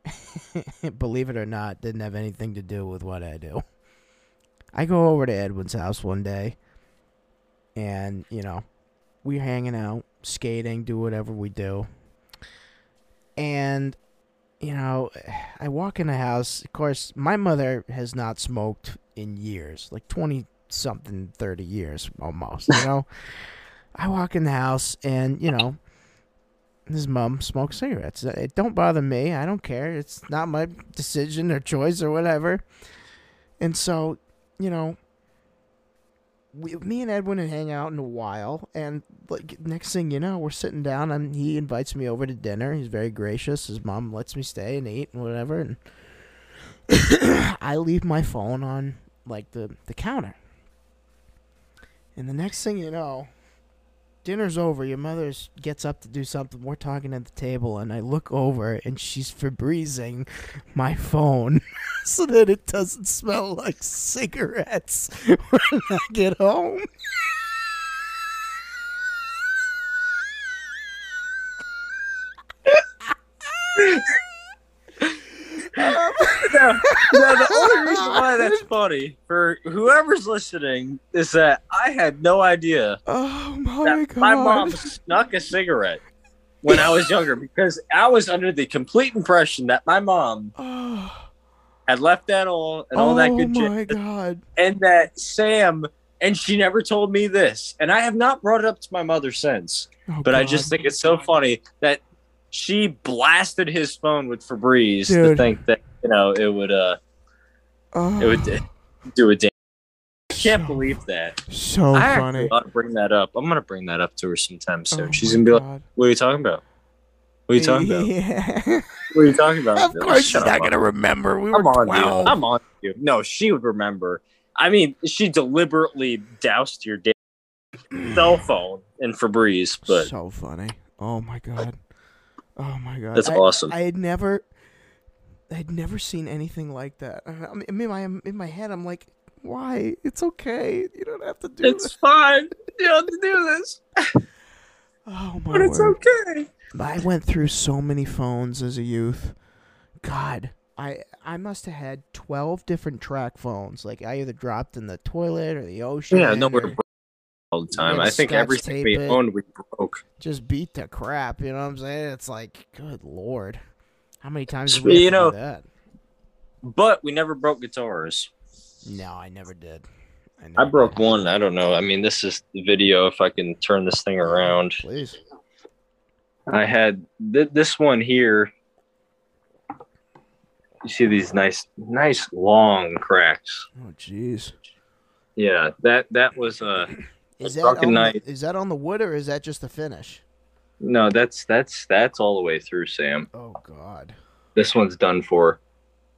believe it or not, didn't have anything to do with what I do. I go over to Edwin's house one day, and you know, we're hanging out, skating, do whatever we do, and you know, I walk in the house. Of course, my mother has not smoked in years, like twenty something, thirty years almost. You know, I walk in the house, and you know, his mom smokes cigarettes. Uh, it don't bother me. I don't care. It's not my decision or choice or whatever. And so, you know, we, me and Edwin would hang out in a while, and like next thing you know, we're sitting down, and he invites me over to dinner. He's very gracious. His mom lets me stay and eat and whatever, and I leave my phone on like the the counter. And the next thing you know, dinner's over. Your mother gets up to do something. We're talking at the table, and I look over, and she's Febrezing my phone so that it doesn't smell like cigarettes when I get home. no, um, no, the only reason why that's funny for whoever's listening is that I had no idea Oh my that god! my mom snuck a cigarette when I was younger because I was under the complete impression that my mom Oh, had left that all and all that good. oh good my shit, god! and that Sam and she never told me this, and I have not brought it up to my mother since. Oh, But I just think it's so funny that she blasted his phone with Febreze to think that you know it would uh oh, it would do a damn. I can't So- believe that. so I funny. ought to bring that up. I'm gonna bring that up to her sometime soon. Oh She's gonna be like, "What are you talking about? What are you talking about? Yeah. What are you talking about?" of course, she's not gonna remember. We I'm on you. I'm on you. No, she would remember. I mean, she deliberately doused your damn cell phone in Febreze, but so funny. Oh my god. Oh my god. that's I, awesome. I had never, I had never seen anything like that. I mean, in my in my head, I'm like, why? It's okay. You don't have to do it's this. fine. You don't have to do this, Oh my but it's word. okay. I went through so many phones as a youth. God, I I must have had twelve different track phones. Like I either dropped in the toilet or the ocean. Yeah, no, or- we're all the time. I think everything we it. owned we broke. Just beat the crap. You know what I'm saying? It's like, good lord, how many times did Sweet, we have you know- that? But we never broke guitars. No, I never did. I never broke did. one. I don't know. I mean, this is the video. If I can turn this thing around, Please. I had th- this one here. You see these nice, nice long cracks. Oh, jeez. Yeah, that that was uh Is that drunken on night. The, is that on the wood or is that just the finish? no, that's that's that's all the way through, Sam. Oh God, This one's done for.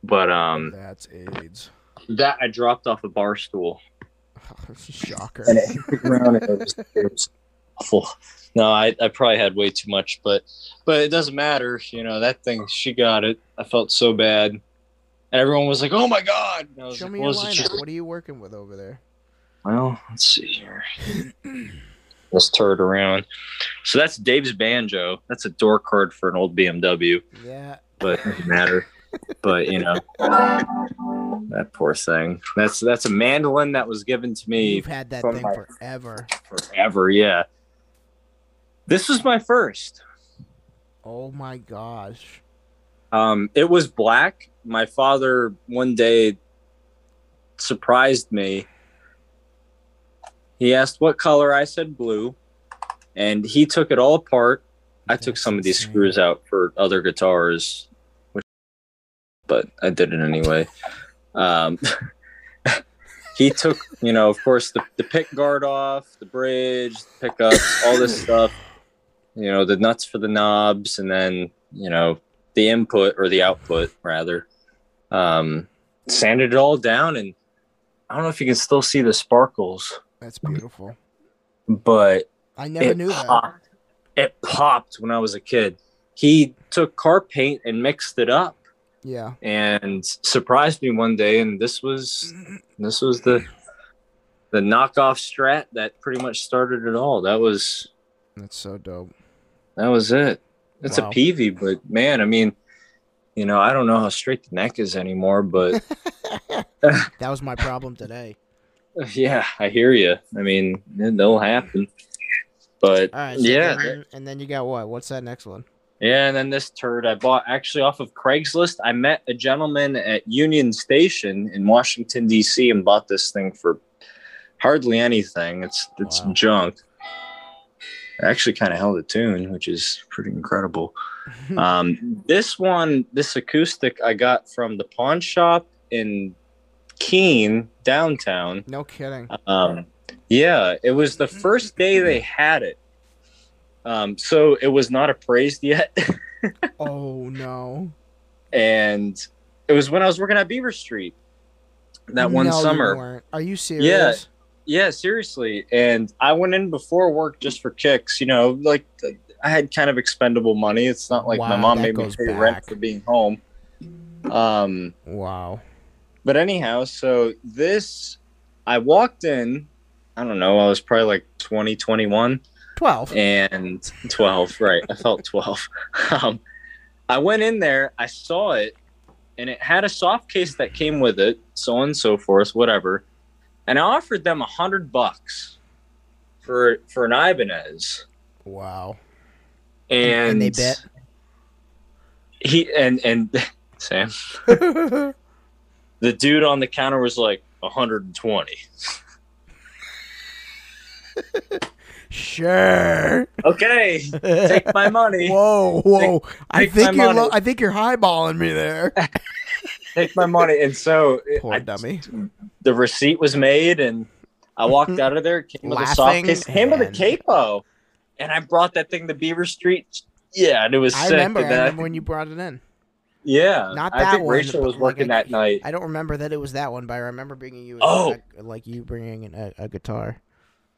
But um, that's AIDS. that I dropped off a bar stool. Shocker. and it hit the ground and it was, it was awful. No, I, I probably had way too much, but but it doesn't matter. You know that thing. She got it. I felt so bad, and everyone was like, "Oh my god!" And I was Show like, me your is it just-" lineup. What are you working with over there? Well, let's see here. Let's turn it around. So that's Dave's banjo. That's a door card for an old BMW, Yeah. but it doesn't matter. But you know, that poor thing. That's that's a mandolin that was given to me You've had that thing my- forever. forever. Yeah. This was my first. Oh my gosh. Um, it was black. My father one day surprised me. He asked what color. I said blue, and he took it all apart. I took some of these insane. screws out for other guitars, which, but I did it anyway. Um, he took, you know, of course, the, the pick guard off, the bridge, the pickups, all this stuff. You know, the nuts for the knobs, and then you know the input or the output rather. Um, sanded it all down, and I don't know if you can still see the sparkles, That's beautiful. but I never it knew that. It popped when I was a kid. He took car paint and mixed it up Yeah. and surprised me one day and this was this was the the knockoff strat that pretty much started it all. That was That's so dope. that was it. It's Wow. a Peavey, but man, I mean, you know, I don't know how straight the neck is anymore, but That was my problem today. yeah, I hear you. I mean, it, will happen. But All right. So yeah, Then, and then you got what? What's that next one? Yeah, and then this turd I bought actually off of Craigslist. I met a gentleman at Union Station in Washington D.C. and bought this thing for hardly anything. It's it's Wow. junk. I actually kind of held a tune, which is pretty incredible. Um, this one, this acoustic, I got from the pawn shop in Keene downtown. no kidding. Um, yeah, it was the first day they had it. Um, so it was not appraised yet. Oh no. and it was when I was working at Beaver Street that one No, summer. weren't. Are you serious? Yeah, Yeah, seriously. And I went in before work just for kicks. You know, like I had kind of expendable money. It's not like my mom made me pay back. rent for being home. Um, Wow. But anyhow, so this, I walked in. I don't know. I was probably like 20, 21. Twelve. and 12 right i felt 12 um, i went in there i saw it and it had a soft case that came with it so on and so forth whatever and i offered them a hundred bucks for for an ibanez Wow. and, And they bit? he and and sam the dude on the counter was like 120 sure. okay take my money Whoa, whoa! I take think you're. Lo- I think you're highballing me there. take my money and so Poor I, dummy. the receipt was made and I walked mm-hmm. out of there, came with a soft case, came with a capo, and I brought that thing to Beaver Street. Yeah, and it was I sick. remember. And I remember when you brought it in. Yeah, Not that I think one, Rachel was working a- that night. I don't remember that it was that one, but I remember bringing you. Oh. a, like you bringing a, a guitar.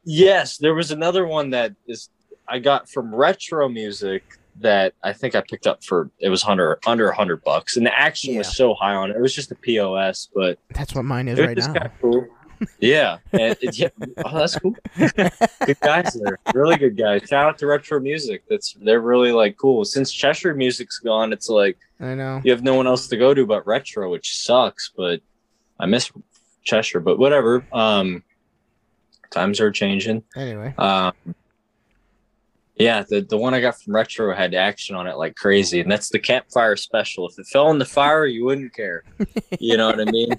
Yes, there was another one that is I got from Retro Music that I think I picked up for it was under under a hundred bucks, and the action was so high on it. It was just a POS, but That's what mine is right now. cool. Yeah, and it, yeah, oh, that's cool. good guys there, really good guys. Shout out to Retro Music. That's they're really like cool. Since Cheshire Music's gone, it's like I know. you have no one else to go to but Retro, which sucks. But I miss Cheshire. But whatever. Um, times are changing. Anyway, Um, yeah, the the one I got from Retro had action on it like crazy, and that's the campfire special. If it fell in the fire, you wouldn't care. You know what I mean?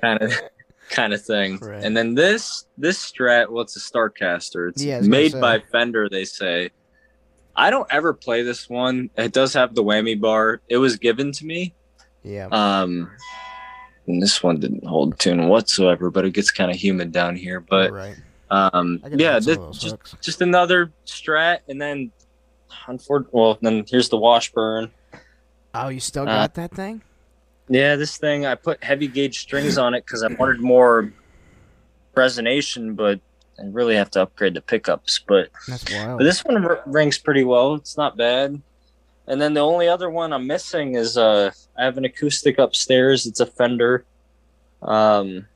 kind of, kind of thing. Right. And then this this Strat, well, it's a Starcaster. It's Yeah, I was gonna made by Fender. They say. I don't ever play this one. It does have the whammy bar. It was given to me. yeah. Um, and this one didn't hold tune whatsoever, but it gets kind of humid down here. But right. um, yeah, this, just hooks. just another strat, and then unfor- well, then here's the Washburn. Oh, you still uh, got that thing? Yeah, this thing I put heavy gauge strings on it because I wanted more resonation, but I really have to upgrade the pickups. But, That's wild. but this one r- rings pretty well. It's not bad. And then the only other one I'm missing is uh, I have an acoustic upstairs. It's a Fender. Um,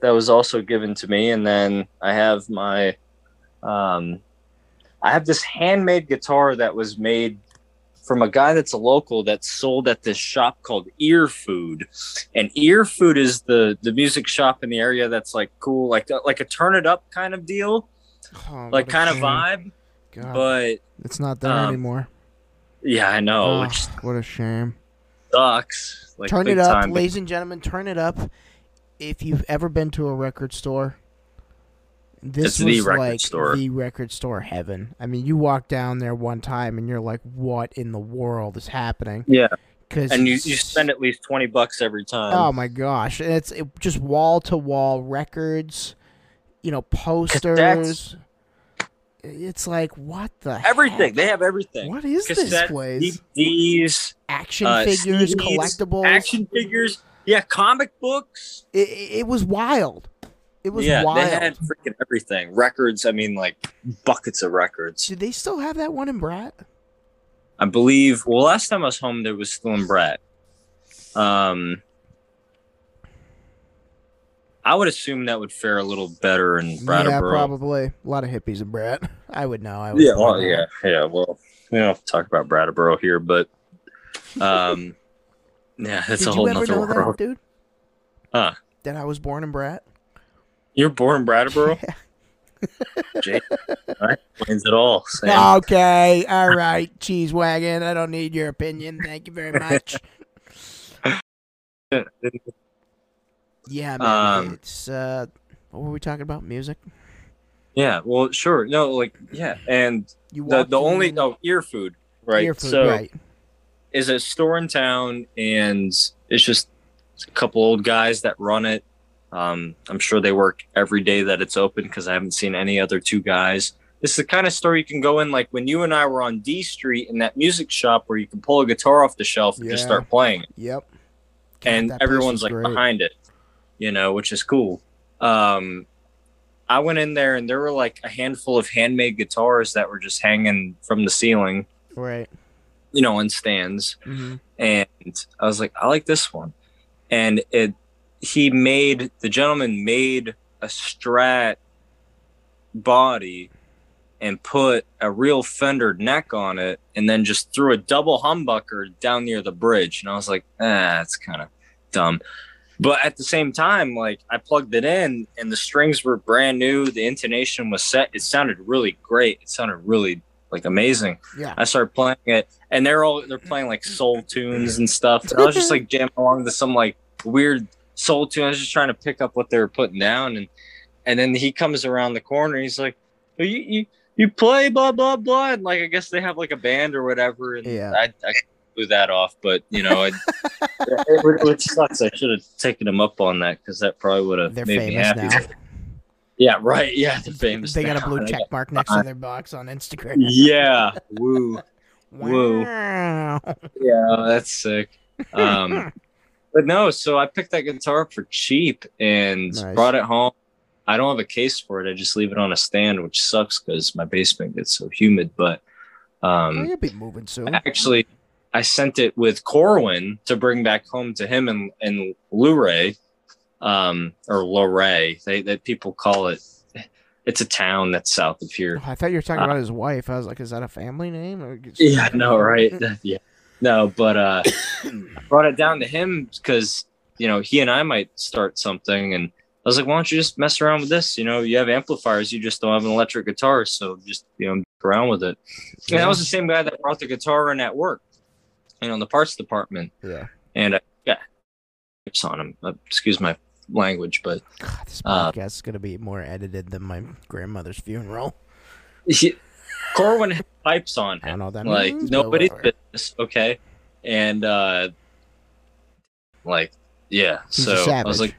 that was also given to me, and then I have my, um, I have this handmade guitar that was made from a guy that's a local that's sold at this shop called Ear Food, and Ear Food is the the music shop in the area that's like cool, like like a turn it up kind of deal, Oh, like kind of vibe. God, But it's not there um, anymore. yeah, I know, Oh, which what a shame. sucks. Like turn it up, time. ladies and gentlemen. Turn it up. If you've ever been to a record store, this It's was record like store. the record store heaven. I mean, you walk down there one time and you're like, "What in the world is happening?" Yeah, Because and you, you spend at least twenty bucks every time. Oh my gosh! And it's it, just wall to wall records, you know, posters. It's like what the everything heck? they have everything. What is this place? DVDs, Action uh, figures, CDs, collectibles. action figures. Yeah, comic books. It, it was wild. It was yeah, wild. they had freaking everything. Records. I mean, like buckets of records. Do they still have that one in Brat? I believe. Well, last time I was home, there was still in Brett. Um, I would assume that would fare a little better in Brattleboro. Yeah, probably. A lot of hippies in Brat. I would know. I was Yeah, well, yeah, yeah. Well, we don't have to talk about Brattleboro here, but um, yeah, it's Did a whole know world. that, dude? Huh. That I was born in Brat? You're born Brattleboro. That explains it all. Sam. Okay, all right, cheese wagon. I don't need your opinion. Thank you very much. Yeah, man. Um, it's uh, what were we talking about? Music. Yeah, well, sure. No, like, yeah, and You the the only no ear food, right? ear food, so right? is a store in town, and it's just a couple old guys that run it. Um, I'm sure they work every day that it's open because I haven't seen any other two guys. This is the kind of store you can go in, like when you and I were on D Street in that music shop where you can pull a guitar off the shelf and just start playing. Yep. And everyone's like great. behind it, you know, which is cool. Um, I went in there and there were like a handful of handmade guitars that were just hanging from the ceiling, Right. you know, in stands. hmm And I was like, I like this one. And it, he made, the gentleman made a strat body and put a real Fender neck on it and then just threw a double humbucker down near the bridge. And I was like, ah, that's kind of dumb. But at the same time, like I plugged it in and the strings were brand new. The intonation was set. It sounded really great. It sounded really like amazing. Yeah. I started playing it and they're all they're playing like soul tunes and stuff. And I was just like jamming along to some like weird soul to. I was just trying to pick up what they were putting down and and then he comes around the corner he's like, "Oh, you you you play blah blah blah and like I guess they have like a band or whatever and Yeah. I, I blew that off but you know it, it, which sucks I should have taken him up on that because that probably would have made me happy now. yeah right yeah they're famous They got a blue check mark next to their box on Instagram. yeah woo Woo. Wow. yeah that's sick um but no so I picked that guitar up for cheap and Nice. brought it home I don't have a case for it I just leave it on a stand which sucks because my basement gets so humid but um Oh, you'll be moving soon. actually I sent it with Corwin to bring back home to him and and Luray, um, or Luray. They that people call it. It's a town that's south of here. Oh, I thought you were talking Uh, about his wife. I was like, is that a family name? Or Yeah, no, right? yeah, no, but uh, I brought it down to him because you know he and I might start something, and I was like, why don't you just mess around with this? You know, you have amplifiers, you just don't have an electric guitar, so just you know, around with it. And that was the same guy that brought the guitar in at work, you know, in the parts department. Yeah. And uh, yeah, tips on him. Uh, excuse my language, but God, this Uh, podcast is gonna be more edited than my grandmother's funeral. Corwin had pipes on I him. don't know what that like means. nobody's business, okay? And uh like yeah, He's so I was like,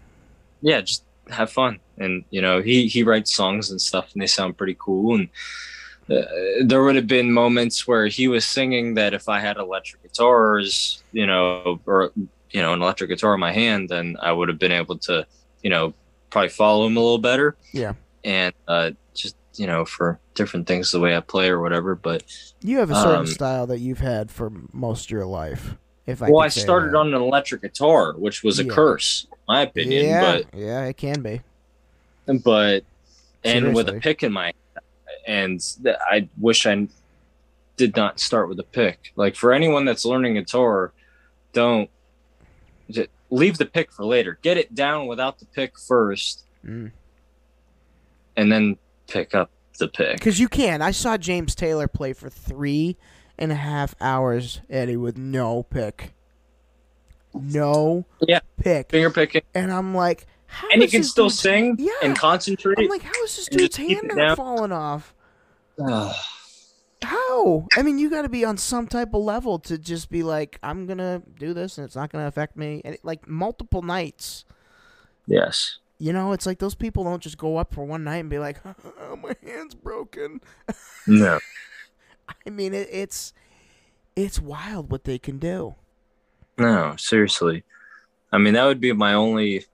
yeah, just have fun. And you know, he he writes songs and stuff, and they sound pretty cool. And uh, there would have been moments where he was singing that if I had electric guitars, you know, or you know, an electric guitar in my hand, then I would have been able to, you know, probably follow him a little better. Yeah. And uh, you know, for different things, the way I play or whatever. But You have a certain um, style that you've had for most of your life. If I well, I started that. on an electric guitar, which was a Yeah. curse, in my opinion. Yeah, yeah, it can be. But but and with a pick in my and I wish I did not start with a pick. Like for anyone that's learning guitar, don't leave the pick for later. Get it down without the pick first, Mm. and then pick up the pick. Because you can. I saw James Taylor play for three and a half hours, Eddie, with no pick. No Yeah. pick. Finger picking, And I'm like, how and you is can still sing Yeah. and concentrate. I'm like, how is this dude's hand not falling off? How? I mean, you got to be on some type of level to just be like, I'm gonna do this, and it's not gonna affect me. And it, like multiple nights, yes. You know, it's like those people don't just go up for one night and be like, oh, my hand's broken. No. I mean, it, it's it's wild what they can do. No, seriously. I mean, that would be my only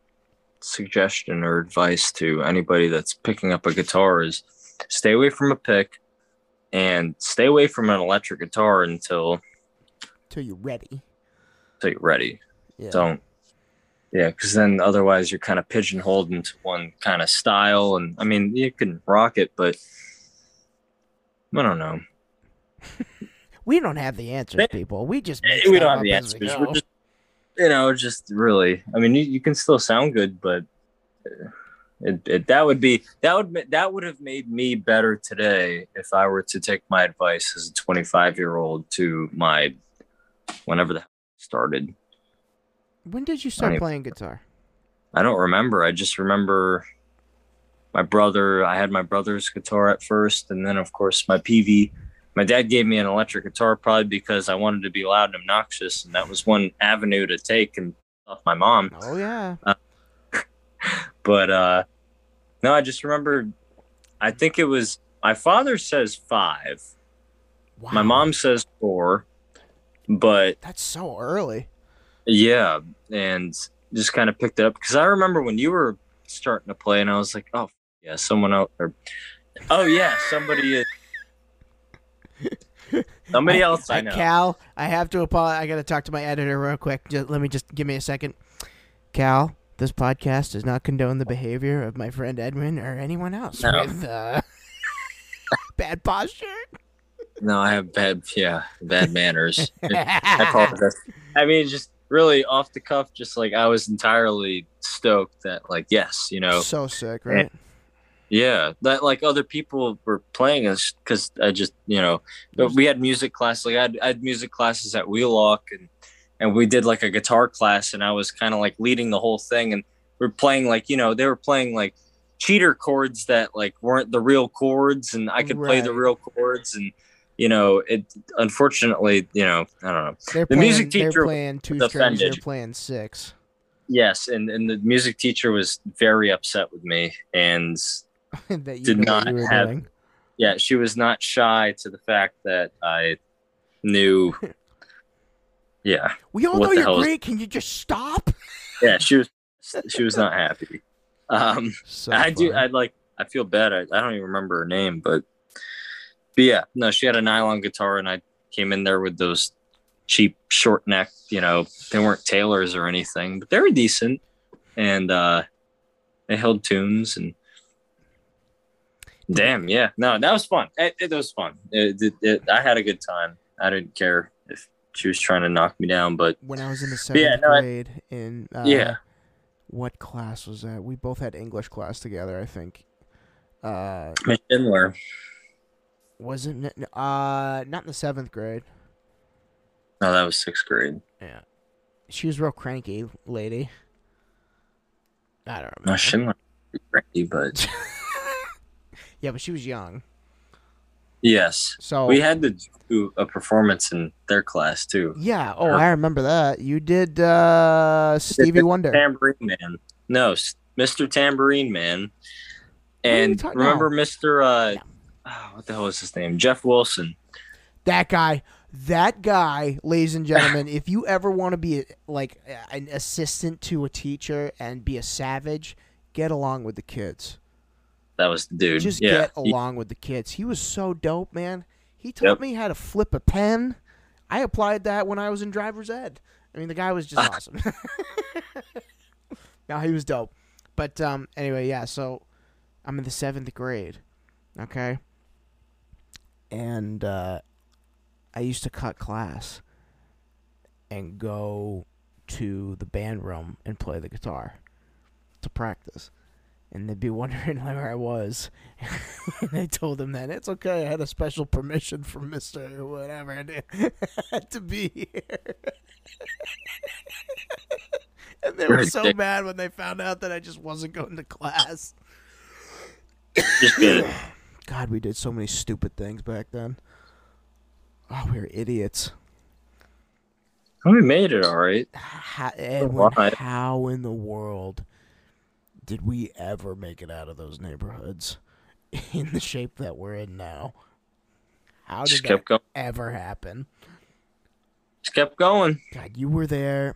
suggestion or advice to anybody that's picking up a guitar is stay away from a pick and stay away from an electric guitar until, Till you're ready. until you're ready. Yeah. Don't. Yeah, because then otherwise you're kind of pigeonholed into one kind of style. And I mean, you can rock it, but I don't know. We don't have the answers, people. We just make we don't have the as we answers. We're just, you know, just really. I mean, you, you can still sound good, but uh, it, it that would be that would that would have made me better today if I were to take my advice as a 25 year old to my whenever the hell started. When did you start Funny. playing guitar? I don't remember. I just remember my brother. I had my brother's guitar at first, and then of course my Peavey. My dad gave me an electric guitar probably because I wanted to be loud and obnoxious, and that was one avenue to take and off my mom. Oh yeah. But uh no, I just remember. I think it was my father says five. Wow. My mom says four, but That's so early. Yeah, and just kind of picked it up because I remember when you were starting to play, and I was like, "Oh, yeah, someone out there." Oh yeah, somebody is. Somebody else I Uh, know. Cal, I have to apologize. I got to talk to my editor real quick. Just, let me just give me a second. Cal, this podcast does not condone the behavior of my friend Edwin or anyone else No. with uh, bad posture. No, I have bad, yeah, bad manners. I apologize. I mean, just really off the cuff, just like I was entirely stoked that, like, yes, you know, so sick, right? Yeah, that like other people were playing us because I just you know but we had music class like I had, I had music classes at Wheelock and and we did like a guitar class and I was kind of like leading the whole thing and we're playing like you know they were playing like cheater chords that like weren't the real chords and I could play the real chords and you know it unfortunately you know I don't know They're the playing, music they're teacher playing two strings. You're playing six. yes and and the music teacher was very upset with me and that you Did not have- doing. yeah, she was not shy to the fact that I knew. Yeah, We all know you're is- great. Can you just stop? yeah, she was. She was not happy. Um, So I do. I like. I feel bad. I, I don't even remember her name, but, but yeah, no, she had a nylon guitar, and I came in there with those cheap short neck. You know, they weren't Taylors or anything, but they were decent, and uh, they held tunes and. Damn, yeah, no, that was fun. It, it was fun. It, it, I had a good time. I didn't care if she was trying to knock me down, but when I was in the seventh Yeah, no, I- grade in uh, Yeah. what class was that? We both had English class together, I think. Uh, Miss Schindler. Wasn't it? Uh, not in the seventh grade. No, that was sixth grade. Yeah, she was real cranky, lady. I don't know. No, remember. Schindler. was Cranky, but yeah, but she was young, yes, so we had to do a performance in their class too. yeah. Oh, I remember that. You did uh, Stevie Wonder. Tambourine Man. No, Mr. Tambourine Man. And remember. Mr. Uh, No. Oh, what the hell is his name? Jeff Wilson. That guy, that guy, ladies and gentlemen, if you ever want to be a, like an assistant to a teacher and be a savage, get along with the kids. That was the dude. Just yeah. get along with the kids. He was so dope, man. He taught Yep. me how to flip a pen. I applied that when I was in driver's ed. I mean, the guy was just awesome. no, he was dope. But um, anyway, yeah. So I'm in the seventh grade, okay, and uh, I used to cut class and go to the band room and play the guitar to practice. And they'd be wondering where I was. and I told them that it's okay. I had a special permission from Mister whatever to be here. and they were You're so dick. mad when they found out that I just wasn't going to class. Just it. God, we did so many stupid things back then. Oh, we were idiots. We made it all right. How, Edwin, how in the world did we ever make it out of those neighborhoods in the shape that we're in now? How did Just that going. ever happen? Just kept going. God, you were there.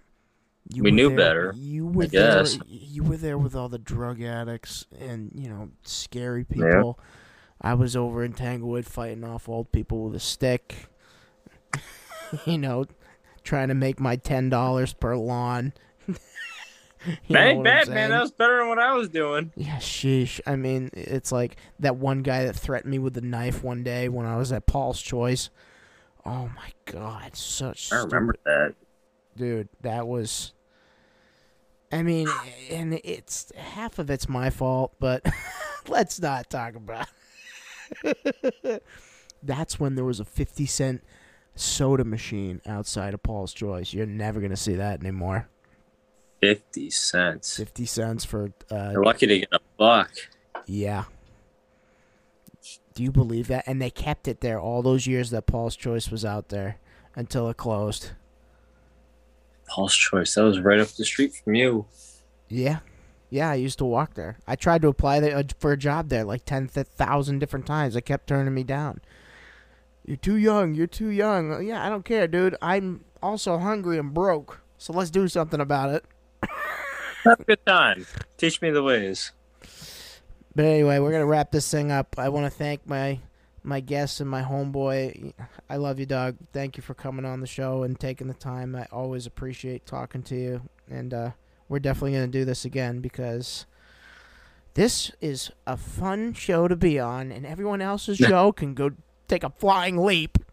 You We were knew there- better, You were I there. guess. You were there with all the drug addicts and you know scary people. I was over in Tanglewood fighting off old people with a stick. you know, trying to make my ten dollars per lawn. You know Ain't what I'm bad, man. That was better than what I was doing. Yeah, sheesh. I mean, it's like that one guy that threatened me with a knife one day when I was at Paul's Choice. Oh my god, such I remember that. dude that was i mean and it's half of it's my fault but let's not talk about it. that's when there was a 50 cent soda machine outside of paul's choice you're never gonna see that anymore 50 cents. 50 cents for uh You're lucky to get a buck. yeah do you believe that and they kept it there all those years that paul's choice was out there until it closed Paul's Choice. That was right up the street from you. Yeah. Yeah, I used to walk there. I tried to apply there, uh, for a job there like 10,000 different times. They kept turning me down. You're too young. You're too young. Uh, Yeah, I don't care, dude. I'm also hungry and broke. So let's do something about it. Have a good time. Teach me the ways. But anyway, we're going to wrap this thing up. I want to thank my my guests and my homeboy. I love you, dog. Thank you for coming on the show and taking the time. I always appreciate talking to you. And uh, we're definitely going to do this again because this is a fun show to be on, and everyone else's show can go take a flying leap.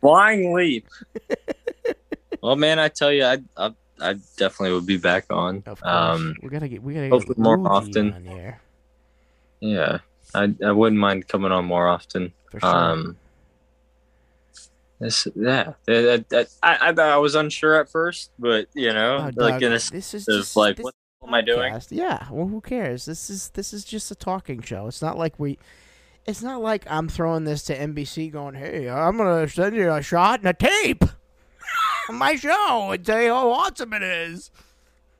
Flying leap. well, man, I tell you, I, I, I definitely would be back on. Of course, Um, we gotta get we gotta hopefully get more often. on here yeah, I, I wouldn't mind coming on more often. for sure. Um, this, yeah, I, I, I was unsure at first, but you know, Oh, like dog, in a this is just, like, this what the hell am I doing? Yeah, well, who cares? This is this is just a talking show. It's not like we. It's not like I'm throwing this to NBC, going, "Hey, I'm gonna send you a shot and a tape, my show, and tell you how awesome it is."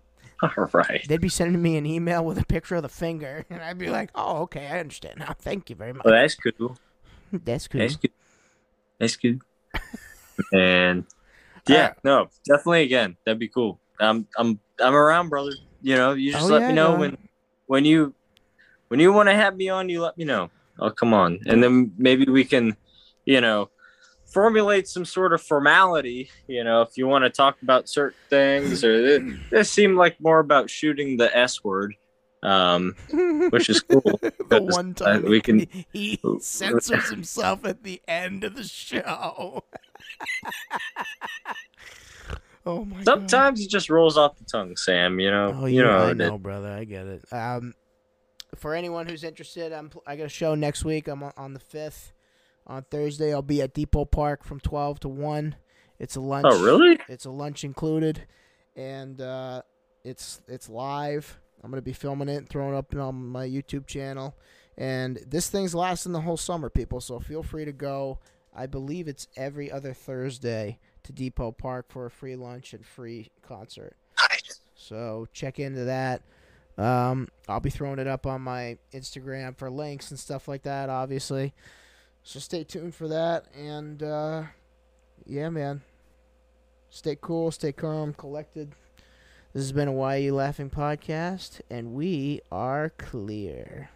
All right. They'd be sending me an email with a picture of the finger, and I'd be like, "Oh, okay, I understand now. Thank you very much. Well, that's cool. That's cool." That's cool. That's good. And yeah, Alright. no, definitely again, that'd be cool. I'm I'm I'm around, brother. You know, you just Oh, let yeah, me know dog. when when you when you want to have me on, you let me know. I'll come on. And then maybe we can, you know, formulate some sort of formality, you know, if you want to talk about certain things or this, this seemed like more about shooting the S word. Um, which is cool. the one uh, time we can- he, he censors himself at the end of the show. Oh my god. Sometimes it just rolls off the tongue, Sam. You know. Oh, you know. I it know, brother. I get it. Um, for anyone who's interested, I'm I got a show next week. I'm on, on the fifth. On Thursday, I'll be at Depot Park from twelve to one. It's a lunch. Oh, really? It's a lunch included, and uh, it's it's live. I'm gonna be filming it and throwing it up on my YouTube channel. And this thing's lasting the whole summer, people. So feel free to go. I believe it's every other Thursday to Depot Park for a free lunch and free concert. So check into that. Um, I'll be throwing it up on my Instagram for links and stuff like that, obviously. So stay tuned for that. And uh, yeah, man. Stay cool, stay calm, collected. This has been a Why Are You Laughing podcast, and we are clear.